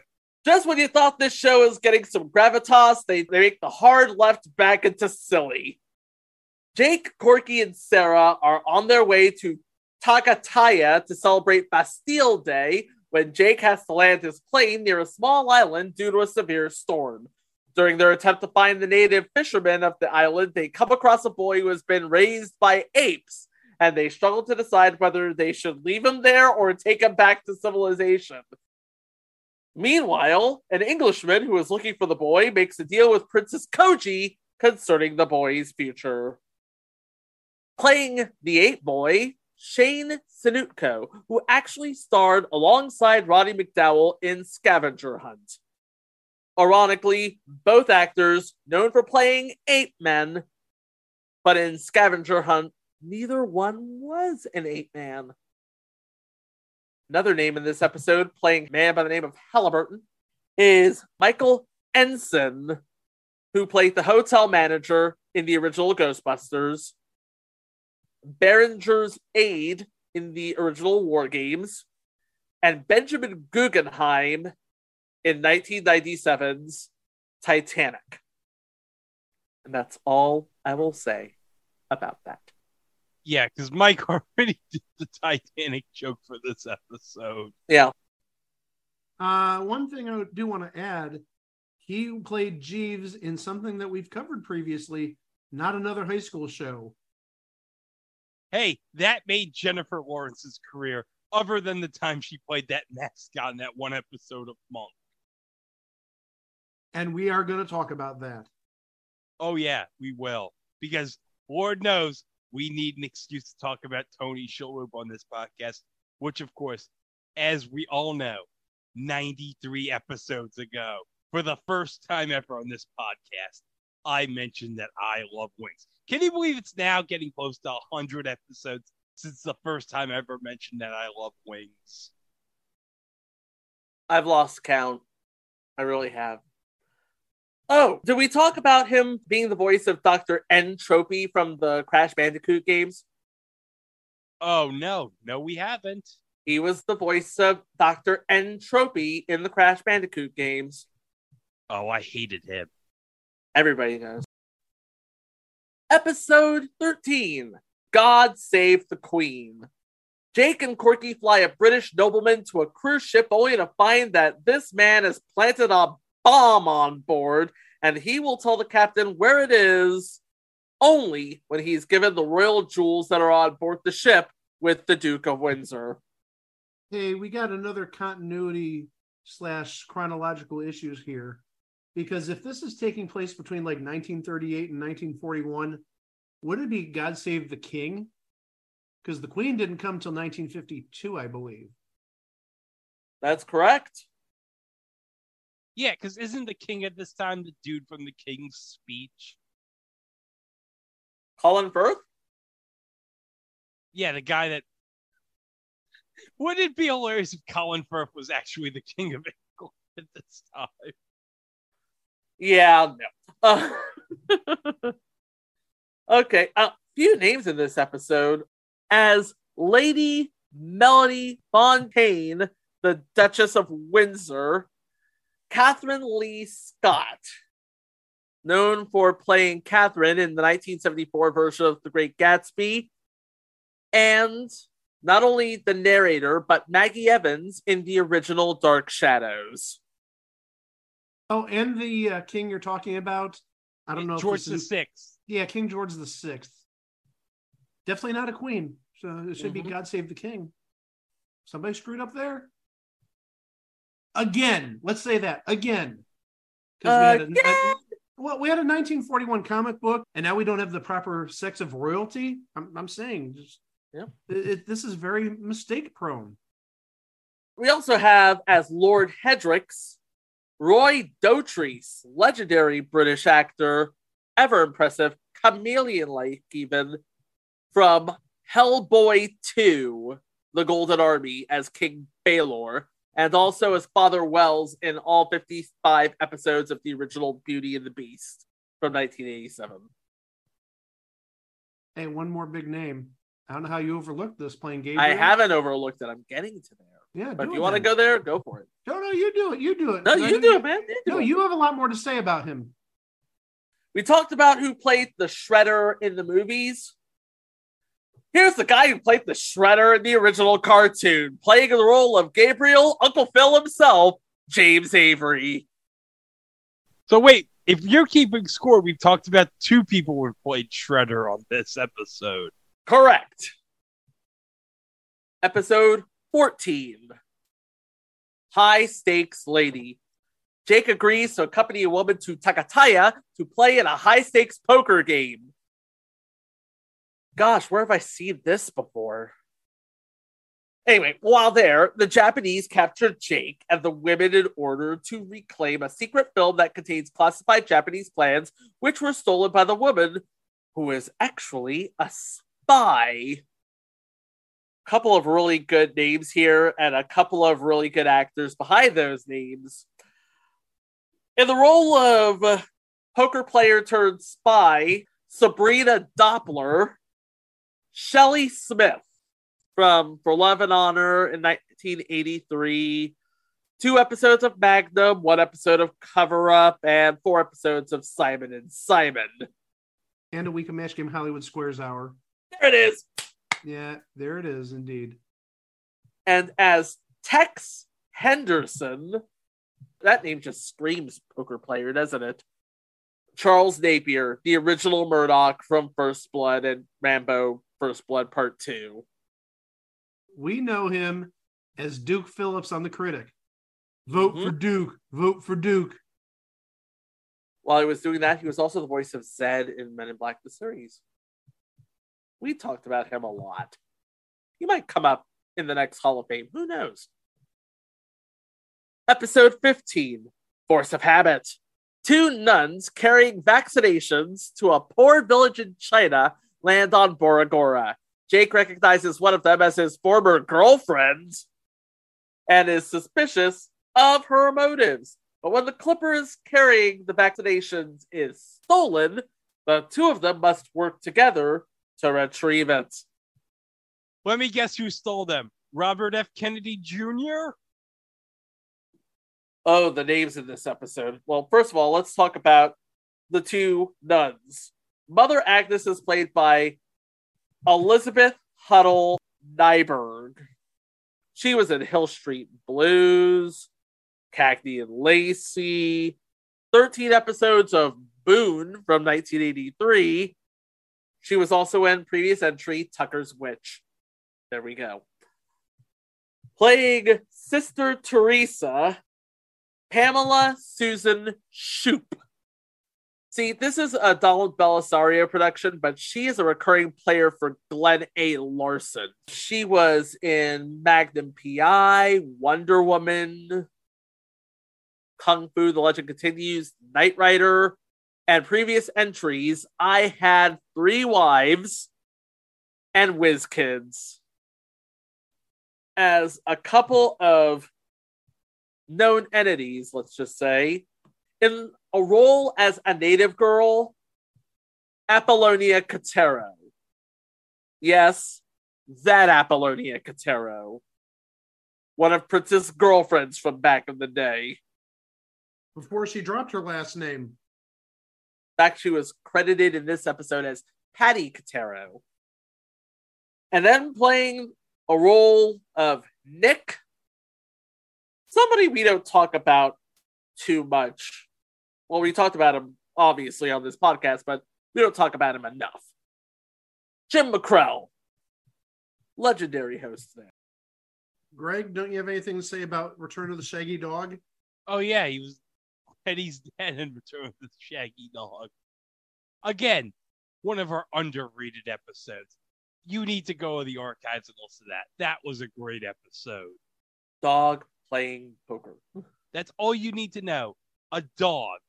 Just when you thought this show was getting some gravitas, they, they make the hard left back into silly. Jake, Corky, and Sarah are on their way to Takataya to celebrate Bastille Day when Jake has to land his plane near a small island due to a severe storm. During their attempt to find the native fishermen of the island, they come across a boy who has been raised by apes, and they struggle to decide whether they should leave him there or take him back to civilization. Meanwhile, an Englishman who is looking for the boy makes a deal with Princess Koji concerning the boy's future. Playing the ape boy, Shane Sinutko, who actually starred alongside Roddy McDowall in Scavenger Hunt. Ironically, both actors known for playing ape men, but in Scavenger Hunt, neither one was an ape man. Another name in this episode, playing a man by the name of Halliburton, is Michael Ensign, who played the hotel manager in the original Ghostbusters, Beringer's aide in the original War Games, and Benjamin Guggenheim in 1997's Titanic. And that's all I will say about that. Yeah, because Mike (laughs) already did the Titanic joke for this episode. Yeah. Uh, one thing I do want to add he played Jeeves in something that we've covered previously, not another high school show. Hey, that made Jennifer Lawrence's career, other than the time she played that mascot in that one episode of Monk. And we are going to talk about that. Oh, yeah, we will. Because Lord knows we need an excuse to talk about Tony Shalhoub on this podcast, which, of course, as we all know, 93 episodes ago, for the first time ever on this podcast, I mentioned that I love wings. Can you believe it's now getting close to 100 episodes since the first time I ever mentioned that I love wings? I've lost count. I really have. Oh, did we talk about him being the voice of Dr. N. Tropy from the Crash Bandicoot games? Oh, no. No, we haven't. He was the voice of Dr. N. Tropy in the Crash Bandicoot games. Oh, I hated him. Everybody knows. Episode 13 God Save the Queen. Jake and Corky fly a British nobleman to a cruise ship only to find that this man has planted a bomb on board and he will tell the captain where it is only when he's given the royal jewels that are on board the ship with the Duke of Windsor. Hey, we got another continuity slash chronological issues here. Because if this is taking place between like 1938 and 1941, would it be God Save the King? Because the Queen didn't come till 1952, I believe. That's correct. Yeah, because isn't the king at this time the dude from the King's Speech? Colin Firth? Yeah, the guy that. Wouldn't it be hilarious if Colin Firth was actually the king of England at this time? Yeah, no. Uh, (laughs) okay, a few names in this episode. As Lady Melanie Fontaine, the Duchess of Windsor, Kathryn Leigh Scott, known for playing Catherine in the 1974 version of The Great Gatsby, and not only the narrator, but Maggie Evans in the original Dark Shadows. Oh, and the uh, king you're talking about, I don't know. George this the Sixth. Yeah, King George the Sixth. Definitely not a queen. So it should Mhm. be God Save the King. Somebody screwed up there. Again, let's say that again. 'Cause we had a- a- well, we had a 1941 comic book, and now we don't have the proper sex of royalty. I'm, I'm saying, just Yeah. it, it- this is very mistake prone. We also have as Lord Hedricks, Roy Dotrice, legendary British actor, ever impressive, chameleon like even, from Hellboy 2, The Golden Army, as King Balor, and also as Father Wells in all 55 episodes of the original Beauty and the Beast from 1987. Hey, one more big name. I don't know how you overlooked this playing Gabriel. I haven't overlooked it. I'm getting to there. Yeah, But if you want to go there, go for it. No, no, you do it. You do it. No, you know do it, man. You do no, it. you have a lot more to say about him. We talked about who played the Shredder in the movies. Here's the guy who played the Shredder in the original cartoon, playing the role of Gabriel, Uncle Phil himself, James Avery. So wait, if you're keeping score, we've talked about two people who have played Shredder on this episode. Correct. Episode 14 High Stakes Lady. Jake agrees to accompany a woman to Takataya to play in a high stakes poker game. Gosh, where have I seen this before? Anyway, while there, the Japanese captured Jake and the women in order to reclaim a secret film that contains classified Japanese plans, which were stolen by the woman who is actually a spy. Couple of really good names here, and a couple of really good actors behind those names. In the role of poker player turned spy, Sabrina Doppler, Shelley Smith from For Love and Honor in 1983, two episodes of Magnum, one episode of Cover Up, and four episodes of Simon and Simon. And a week of Match Game Hollywood Squares Hour. There it is. Yeah, there it is indeed. And as Tex Henderson, that name just screams poker player, doesn't it? Charles Napier, the original Murdock from First Blood and Rambo First Blood Part 2. We know him as Duke Phillips on the Critic. Vote Mm-hmm. for Duke. Vote for Duke. While he was doing that, he was also the voice of Zed in Men in Black the series. We talked about him a lot. He might come up in the next Hall of Fame. Who knows? Episode 15 Force of Habit. Two nuns carrying vaccinations to a poor village in China land on Bora Bora. Jake recognizes one of them as his former girlfriend and is suspicious of her motives. But when the clipper is carrying the vaccinations is stolen, the two of them must work together to retrieve it. Let me guess who stole them. Robert F. Kennedy Jr. Oh, the names in this episode. Well, first of all, let's talk about the two nuns. Mother Agnes is played by Elizabeth Huddle Nyberg. She was in Hill Street Blues, Cagney and Lacey, 13 episodes of Boone from 1983. She was also in previous entry Tucker's Witch. There we go. Playing Sister Teresa, Pamela Susan Shoop. See, this is a Donald Bellisario production, but she is a recurring player for Glen A. Larson. She was in Magnum PI, Wonder Woman, Kung Fu, The Legend Continues, Knight Rider, and previous entries. I had three wives and whiz kids. As a couple of known entities, let's just say, in a role as a native girl, Apollonia Kotero. Yes, that Apollonia Kotero. One of Princess' girlfriends from back in the day. Before she dropped her last name. In fact, she was credited in this episode as Patty Kotero. And then playing a role of Nick, somebody we don't talk about too much well, we talked about him obviously on this podcast, but we don't talk about him enough. Jim MacKrell, legendary host there. Greg, don't you have anything to say about Return of the Shaggy Dog? Oh yeah, he was (laughs) Eddie's dad in Return of the Shaggy Dog. Again, one of our underrated episodes. You need to go to the archives and listen to that. That was a great episode. Dog playing poker. That's all you need to know. A dog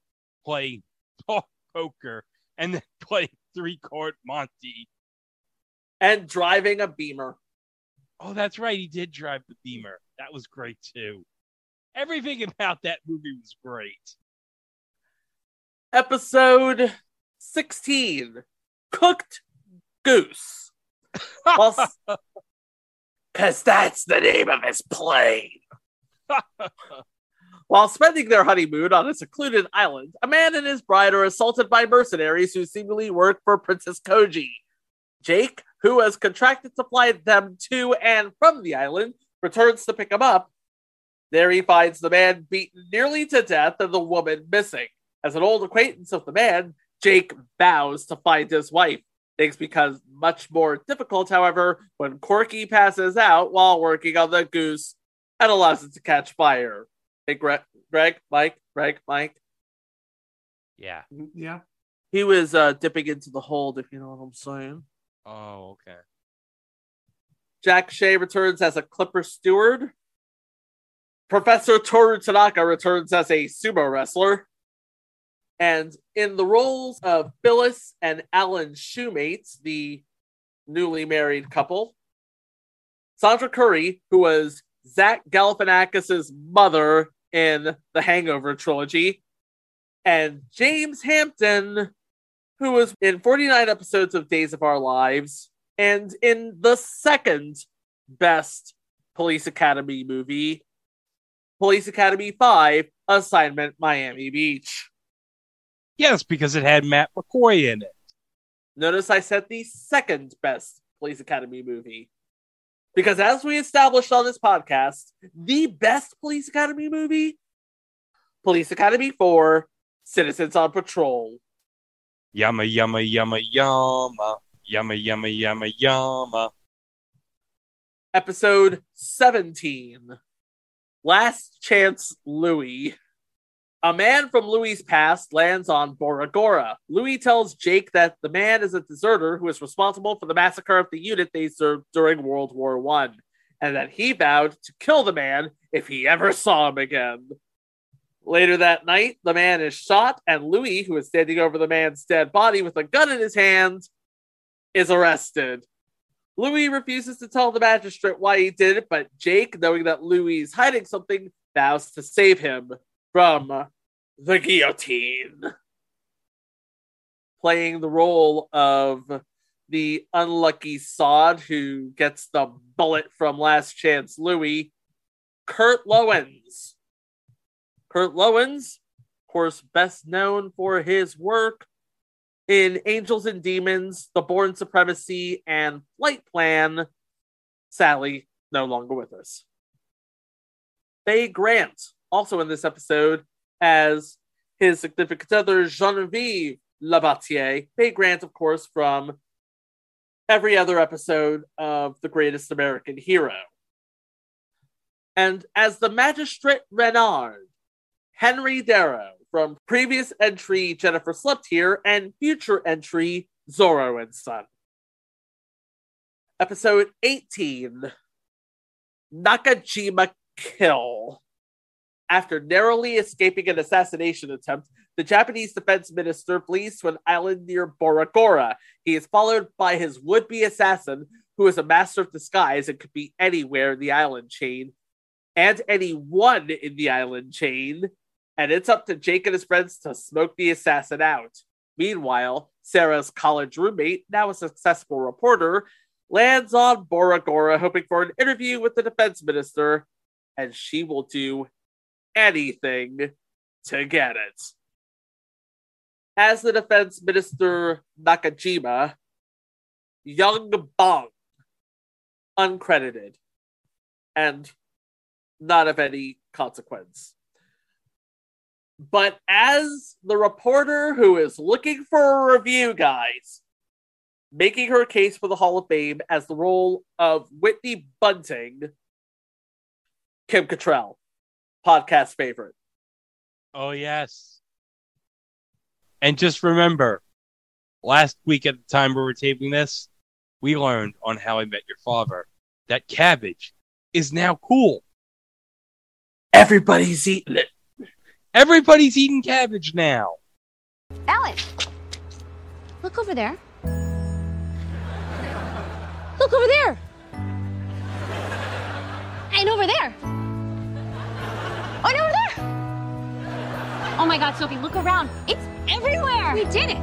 playing (laughs) poker and then (laughs) play three court Monty. And driving a beamer. Oh, that's right. He did drive the beamer. That was great too. Everything about that movie was great. Episode 16 Cooked Goose. (laughs) Because that's the name of his plane. While spending their honeymoon on a secluded island, a man and his bride are assaulted by mercenaries who seemingly work for Princess Koji. Jake, who has contracted to fly them to and from the island, returns to pick him up. There he finds the man beaten nearly to death and the woman missing. As an old acquaintance of the man, Jake vows to find his wife. Things become much more difficult, however, when Corky passes out while working on the goose and allows it to catch fire. Hey, Greg, Greg, Mike, Greg, Mike. Yeah. Yeah. He was uh, dipping into the hold, if you know what I'm saying. Oh, okay. Jack Shea returns as a Clipper steward. Professor Toru Tanaka returns as a sumo wrestler. And in the roles of Phyllis and Alan Shoemates, the newly married couple, Sondra Currie, who was Zach Galifianakis' mother in the Hangover trilogy, and James Hampton, who was in 49 episodes of Days of Our Lives and in the second best Police Academy movie, Police Academy 5 Assignment Miami Beach. Yes, because it had Matt McCoy in it. Notice I said the second best Police Academy movie. Because as we established on this podcast, the best Police Academy movie, Police Academy 4, Citizens on Patrol. Yama, yama, yama, yama. Yama, yama, yama, yama. Episode 17 Last Chance Louie. A man from Louie's past lands on Bora Gora. Louie tells Jake that the man is a deserter who is responsible for the massacre of the unit they served during World War One, and that he vowed to kill the man if he ever saw him again. Later that night, the man is shot, and Louis, who is standing over the man's dead body with a gun in his hand, is arrested. Louis refuses to tell the magistrate why he did it, but Jake, knowing that Louis is hiding something, vows to save him from the guillotine. Playing the role of the unlucky sod who gets the bullet from Last Chance Louis, Kurt Lowens. Kurt Lowens, of course, best known for his work in Angels and Demons, The Bourne Supremacy, and Flight Plan. Sally, no longer with us. Faye Grant, also in this episode, as his significant other, Genevieve Labattier. Faye Grant, of course, from every other episode of The Greatest American Hero. And as the Magistrate Renard, Henry Darrow from previous entry Jennifer Slept Here and future entry Zorro and Son. Episode 18 Nakajima Kill. After narrowly escaping an assassination attempt, the Japanese defense minister flees to an island near Boragora. He is followed by his would be assassin, who is a master of disguise and could be anywhere in the island chain and anyone in the island chain. And it's up to Jake and his friends to smoke the assassin out. Meanwhile, Sarah's college roommate, now a successful reporter, lands on Boragora hoping for an interview with the defense minister, and she will do anything to get it. As the defense minister Nakajima, Young Bong, uncredited, and not of any consequence. But as the reporter who is looking for a review, guys, making her case for the Hall of Fame as the role of Whitney Bunting, Kim Cattrall, podcast favorite. Oh, yes. And just remember, last week at the time we were taping this, we learned on How I Met Your Father that cabbage is now cool. Everybody's eating it. Everybody's eating cabbage now. Alan, look over there. Look over there. And over there. Oh, and over there. Oh my God, Sophie, look around. It's everywhere. We did it.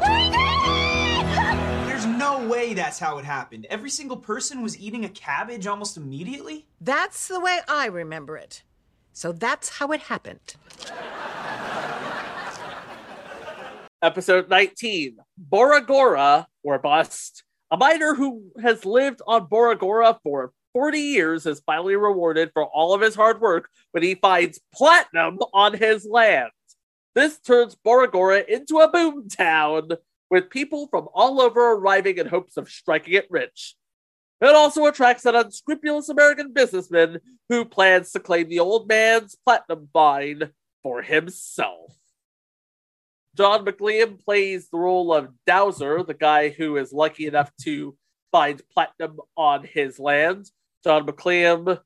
We did it! (laughs) There's no way that's how it happened. Every single person was eating a cabbage almost immediately? That's the way I remember it. So that's how it happened. Episode 19 Boragora or Bust. A miner who has lived on Boragora for 40 years is finally rewarded for all of his hard work when he finds platinum on his land. This turns Boragora into a boom town with people from all over arriving in hopes of striking it rich. It also attracts an unscrupulous American businessman who plans to claim the old man's platinum mine for himself. John McLiam plays the role of Dowser, the guy who is lucky enough to find platinum on his land. John McLiam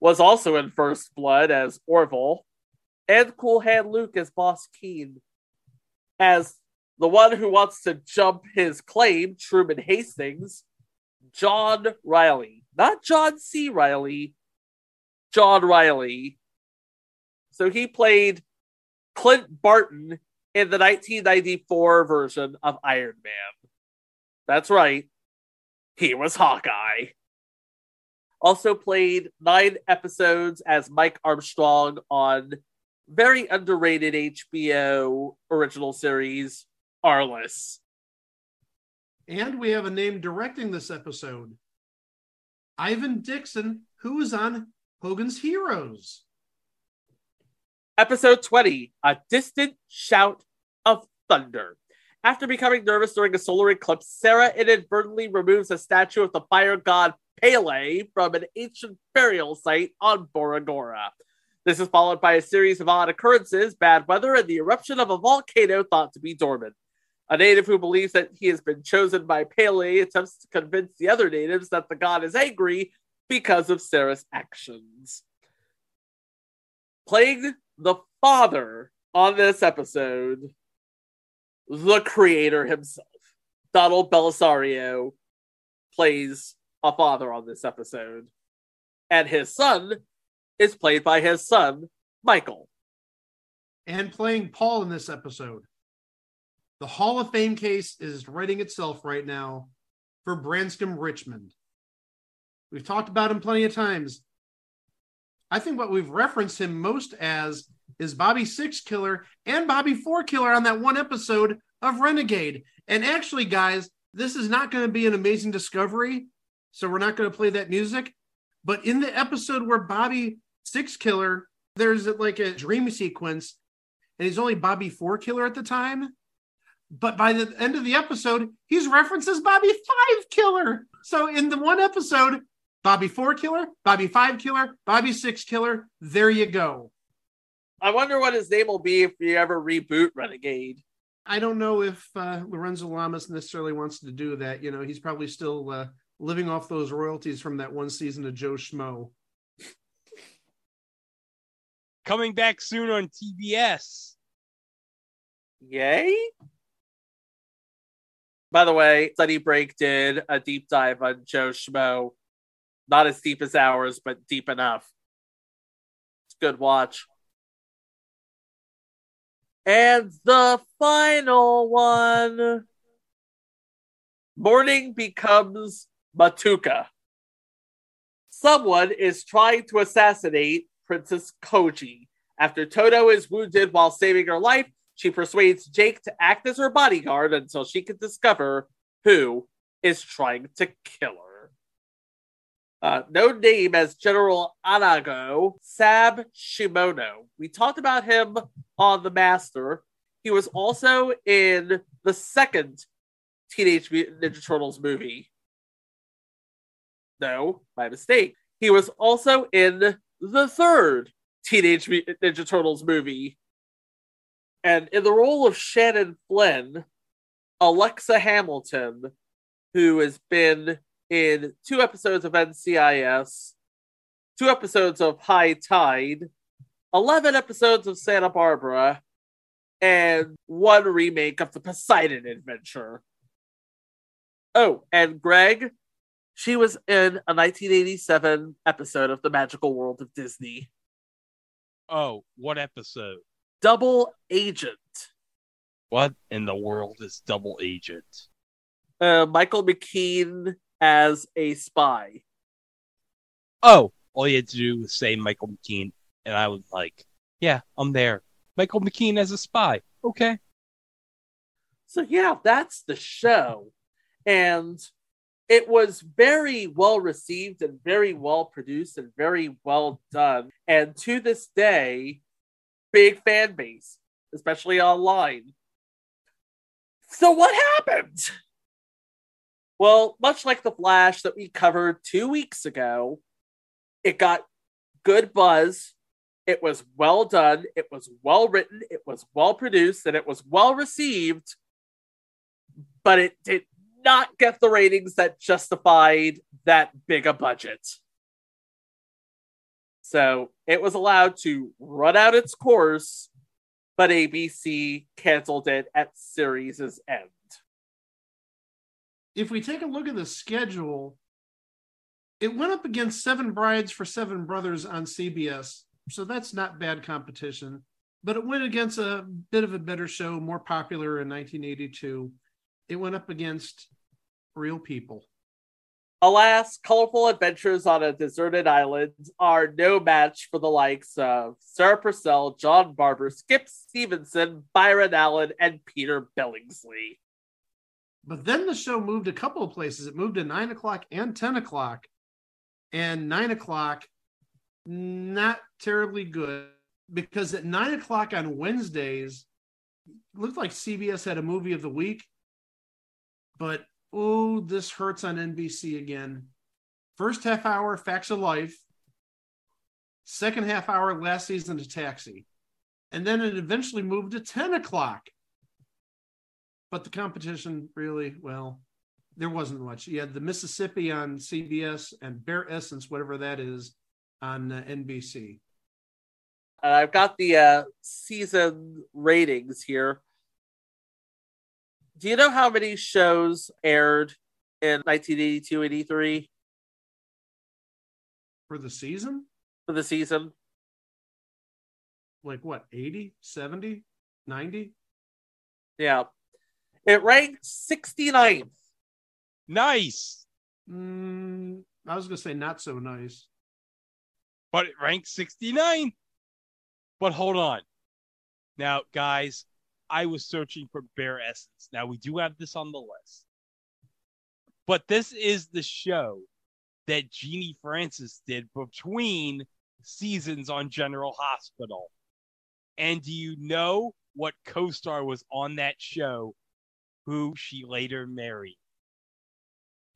was also in First Blood as Orville, and Cool Hand Luke as Boss Keen. As the one who wants to jump his claim, Truman Hastings, John Riley, not John C. Reilly, John Riley. So he played Clint Barton in the 1994 version of Iron Man. That's right, he was Hawkeye. Also played nine episodes as Mike Armstrong on very underrated HBO original series Arliss. And we have a name directing this episode Ivan Dixon, who is on Hogan's Heroes. Episode 20 A Distant Shout of Thunder. After becoming nervous during a solar eclipse, Sarah inadvertently removes a statue of the fire god Pele from an ancient burial site on Boragora. This is followed by a series of odd occurrences, bad weather, and the eruption of a volcano thought to be dormant. A native who believes that he has been chosen by Pele attempts to convince the other natives that the god is angry because of Sarah's actions. Playing the father on this episode, the creator himself, Donald Bellisario, plays a father on this episode. And his son is played by his son, Michael. And playing Paul in this episode. The Hall of Fame case is writing itself right now for Branscombe Richmond. We've talked about him plenty of times. I think what we've referenced him most as is Bobby Six Killer and Bobby Four Killer on that one episode of Renegade. And actually, guys, this is not going to be an amazing discovery. So we're not going to play that music. But in the episode where Bobby Six Killer, there's like a dream sequence, and he's only Bobby Four Killer at the time. But by the end of the episode, he's referenced as Bobby Five Killer. So in the one episode, Bobby Four Killer, Bobby Five Killer, Bobby Six Killer. There you go. I wonder what his name will be if you ever reboot Renegade. I don't know if uh, Lorenzo Lamas necessarily wants to do that. You know, he's probably still uh, living off those royalties from that one season of Joe Schmo. Coming back soon on TBS. Yay! By the way, Study Break did a deep dive on Joe Schmo. Not as deep as ours, but deep enough. It's a good watch. And the final one Mourning becomes Matuka. Someone is trying to assassinate Princess Koji. After Toto is wounded while saving her life, she persuades Jake to act as her bodyguard until she can discover who is trying to kill her. Uh, no name as General Anago, Sab Shimono. We talked about him on The Master. He was also in the second Teenage Mutant Ninja Turtles movie. No, my mistake. He was also in the third Teenage Ninja Turtles movie. And in the role of Shannon Flynn, Alexa Hamilton, who has been in two episodes of NCIS, two episodes of High Tide, 11 episodes of Santa Barbara, and one remake of the Poseidon Adventure. Oh, and Greg, she was in a 1987 episode of The Magical World of Disney. Oh, what episode? Double Agent. What in the world is Double Agent? Uh, Michael McKean as a spy. Oh, all you had to do was say Michael McKean, and I was like, yeah, I'm there. Michael McKean as a spy. Okay. So, yeah, that's the show. And it was very well received and very well produced and very well done. And to this day, big fan base, especially online. So, what happened? Well, much like The Flash that we covered two weeks ago, it got good buzz. It was well done. It was well written. It was well produced and it was well received. But it did not get the ratings that justified that big a budget. So it was allowed to run out its course, but ABC canceled it at series' end. If we take a look at the schedule, it went up against Seven Brides for Seven Brothers on CBS. So that's not bad competition. But it went against a bit of a better show, more popular in 1982. It went up against Real People. Alas, colorful adventures on a deserted island are no match for the likes of Sarah Purcell, John Barbour, Skip Stephenson, Byron Allen, and Peter Billingsley. But then the show moved a couple of places. It moved to nine o'clock and 10 o'clock. And nine o'clock, not terribly good because at nine o'clock on Wednesdays, looked like CBS had a movie of the week. But oh, this hurts on NBC again. First half hour, Facts of Life. Second half hour, last season to Taxi. And then it eventually moved to 10 o'clock. But the competition really, well, there wasn't much. You had the Mississippi on CBS and Bare Essence, whatever that is, on uh, NBC. And I've got the uh, season ratings here. Do you know how many shows aired in 1982 83? For the season? For the season? Like what, 80, 70, 90? Yeah. It ranked 69th. Nice. Mm, I was going to say not so nice. But it ranked 69. But hold on. Now, guys, I was searching for Bare Essence. Now, we do have this on the list. But this is the show that Genie Francis did between seasons on General Hospital. And do you know what co star was on that show who she later married?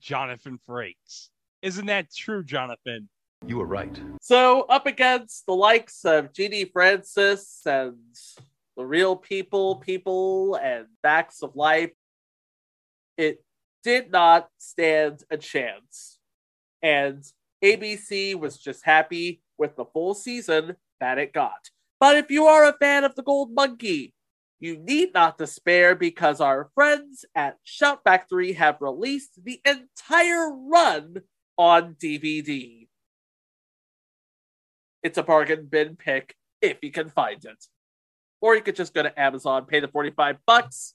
Jonathan Frakes. Isn't that true, Jonathan? You were right. So, up against the likes of Genie Francis and the real people, people, and facts of life, it did not stand a chance. And ABC was just happy with the full season that it got. But if you are a fan of the Gold Monkey, you need not despair because our friends at Shout Factory have released the entire run on DVD. It's a bargain bin pick if you can find it. Or you could just go to Amazon, pay the 45 bucks,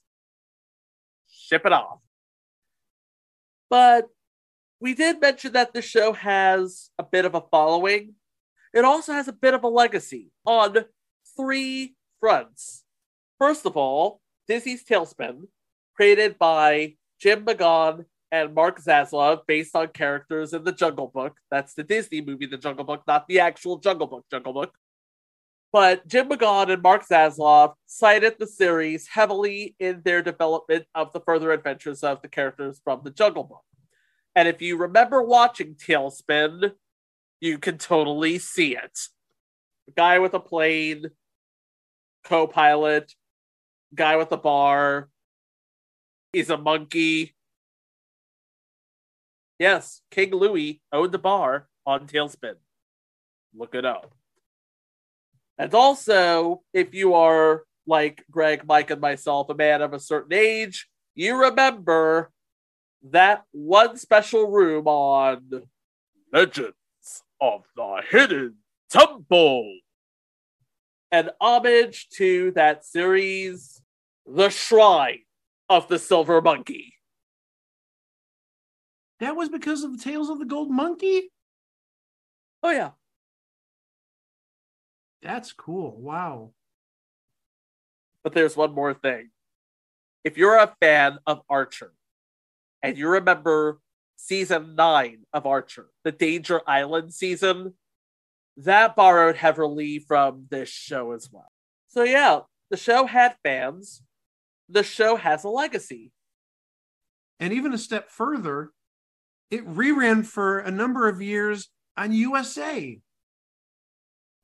ship it off. But we did mention that the show has a bit of a following. It also has a bit of a legacy on three fronts. First of all, Disney's TaleSpin, created by Jymn Magon and Mark Zaslove, based on characters in the Jungle Book. That's the Disney movie, The Jungle Book, not the actual Jungle Book, Jungle Book. But Jymn Magon and Mark Zaslove cited the series heavily in their development of the further adventures of the characters from the Jungle Book. And if you remember watching TaleSpin, you can totally see it. The guy with a plane, co pilot, guy with a bar, he's a monkey. Yes, King Louis owned a bar on TaleSpin. Look it up. And also, if you are like Greg, Mike, and myself, a man of a certain age, you remember that one special room on Legends of the Hidden Temple. An homage to that series, The Shrine of the Silver Monkey. That was because of the Tales of the Gold Monkey? Oh, yeah. That's cool. Wow. But there's one more thing. If you're a fan of Archer and you remember season nine of Archer, the Danger Island season, that borrowed heavily from this show as well. So, yeah, the show had fans. The show has a legacy. And even a step further, it reran for a number of years on USA.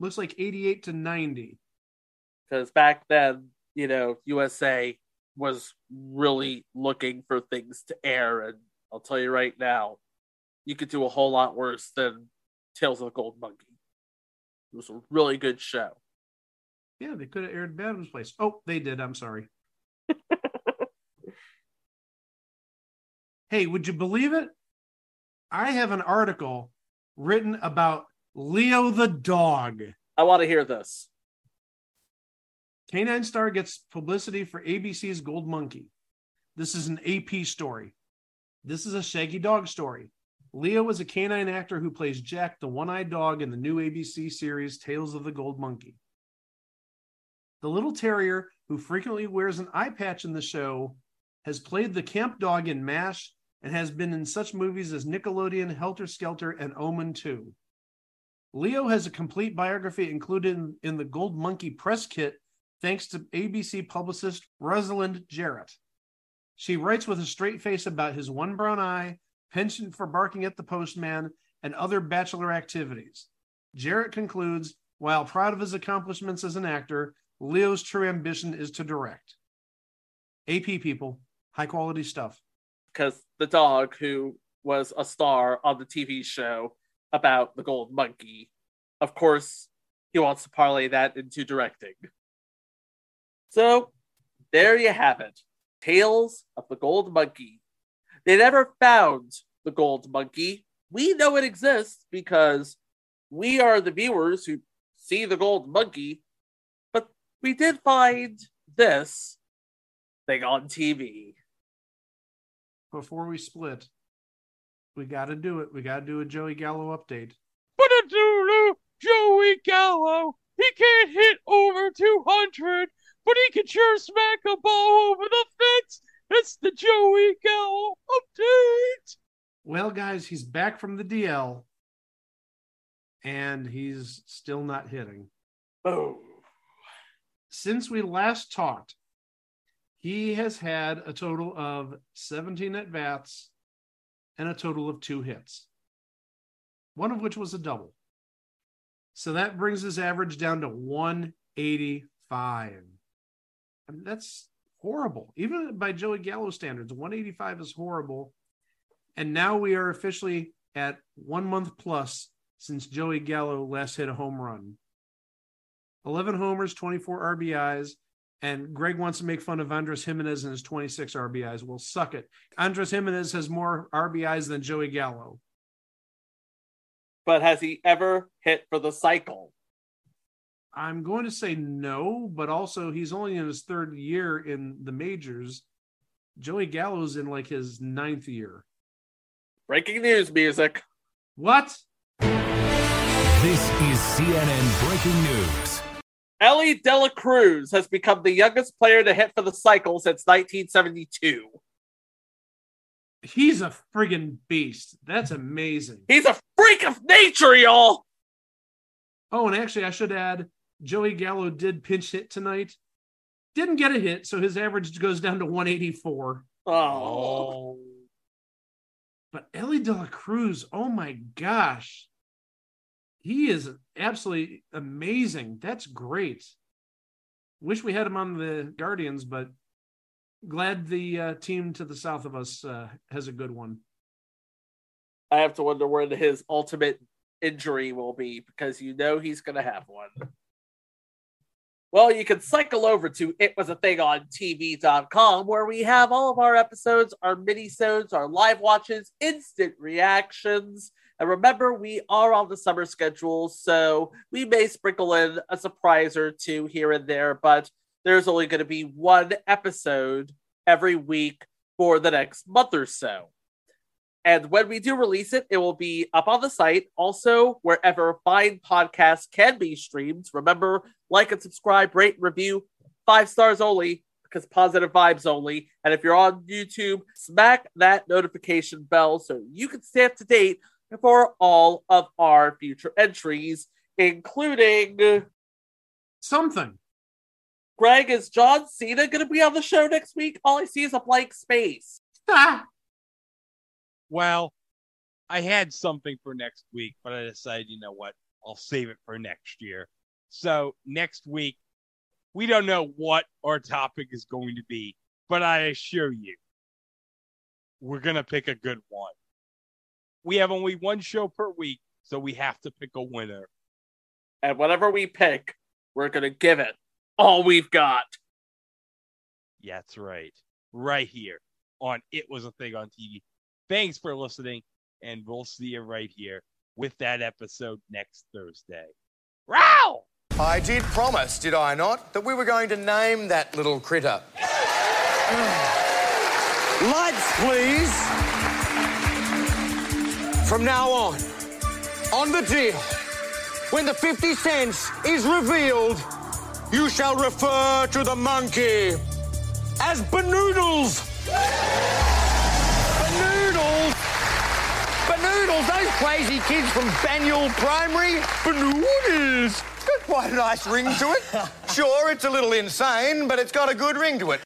Looks like 88 to 90. Because back then, you know, USA was really looking for things to air. And I'll tell you right now, you could do a whole lot worse than Tales of the Gold Monkey. It was a really good show. Yeah, they could have aired News Place. Oh, they did. I'm sorry. (laughs) hey, would you believe it? I have an article written about Leo the dog. I want to hear this. Canine Star gets publicity for ABC's Gold Monkey. This is an AP story. This is a Shaggy Dog story. Leo is a canine actor who plays Jack, the one eyed dog, in the new ABC series Tales of the Gold Monkey. The little terrier, who frequently wears an eye patch in the show, has played the camp dog in MASH and has been in such movies as Nickelodeon, Helter Skelter, and Omen 2. Leo has a complete biography included in, in the Gold Monkey press kit thanks to ABC publicist Rosalind Jarrett. She writes with a straight face about his one brown eye, penchant for barking at the postman, and other bachelor activities. Jarrett concludes while proud of his accomplishments as an actor, Leo's true ambition is to direct. AP people, high quality stuff. Because the dog, who was a star on the TV show about the gold monkey, of course, he wants to parlay that into directing. So, there you have it Tales of the Gold Monkey. They never found the gold monkey. We know it exists because we are the viewers who see the gold monkey, but we did find this thing on TV. Before we split, we got to do it. We got to do a Joey Gallo update. But a doodle, Joey Gallo. He can't hit over 200, but he can sure smack a ball over the fence. It's the Joey Gallo update. Well, guys, he's back from the DL and he's still not hitting. Oh. Since we last talked, he has had a total of 17 at bats and a total of two hits, one of which was a double. So that brings his average down to 185. I mean, that's horrible. Even by Joey Gallo standards, 185 is horrible. And now we are officially at one month plus since Joey Gallo last hit a home run. 11 homers, 24 RBIs. And Greg wants to make fun of Andres Gimenez and his 26 RBIs. Well, suck it. Andres Gimenez has more RBIs than Joey Gallo. But has he ever hit for the cycle? I'm going to say no, but also he's only in his third year in the majors. Joey Gallo's in like his ninth year. Breaking news music. What? This is CNN Breaking News. Elly De La Cruz has become the youngest player to hit for the cycle since 1972. He's a friggin' beast. That's amazing. He's a freak of nature, y'all. Oh, and actually, I should add Joey Gallo did pinch hit tonight. Didn't get a hit, so his average goes down to 184. Oh. But Elly De La Cruz, oh my gosh. He is absolutely amazing. That's great. Wish we had him on the Guardians, but glad the uh, team to the south of us uh, has a good one. I have to wonder when his ultimate injury will be because you know he's going to have one. Well, you can cycle over to It Was a Thing on TV.com where we have all of our episodes, our mini-sodes, our live watches, instant reactions. And remember, we are on the summer schedule, so we may sprinkle in a surprise or two here and there, but there's only going to be one episode every week for the next month or so. And when we do release it, it will be up on the site, also wherever fine podcasts can be streamed. Remember, like and subscribe, rate, review, five stars only, because positive vibes only. And if you're on YouTube, smack that notification bell so you can stay up to date for all of our future entries, including something. Greg, is John Cena going to be on the show next week? All I see is a blank space. Ah. Well, I had something for next week, but I decided, you know what? I'll save it for next year. So next week, we don't know what our topic is going to be, but I assure you, we're going to pick a good one. We have only one show per week, so we have to pick a winner. And whatever we pick, we're going to give it all we've got. Yeah, that's right. Right here on It Was a Thing on TV. Thanks for listening, and we'll see you right here with that episode next Thursday. Row! I did promise, did I not, that we were going to name that little critter. (sighs) Lights, please. From now on, on the deal, when the 50 cents is revealed, you shall refer to the monkey as Banoodles. Banoodles? Banoodles, those crazy kids from Banyule Primary? Banoodles. It's got quite a nice ring to it. (laughs) Sure, it's a little insane, but it's got a good ring to it.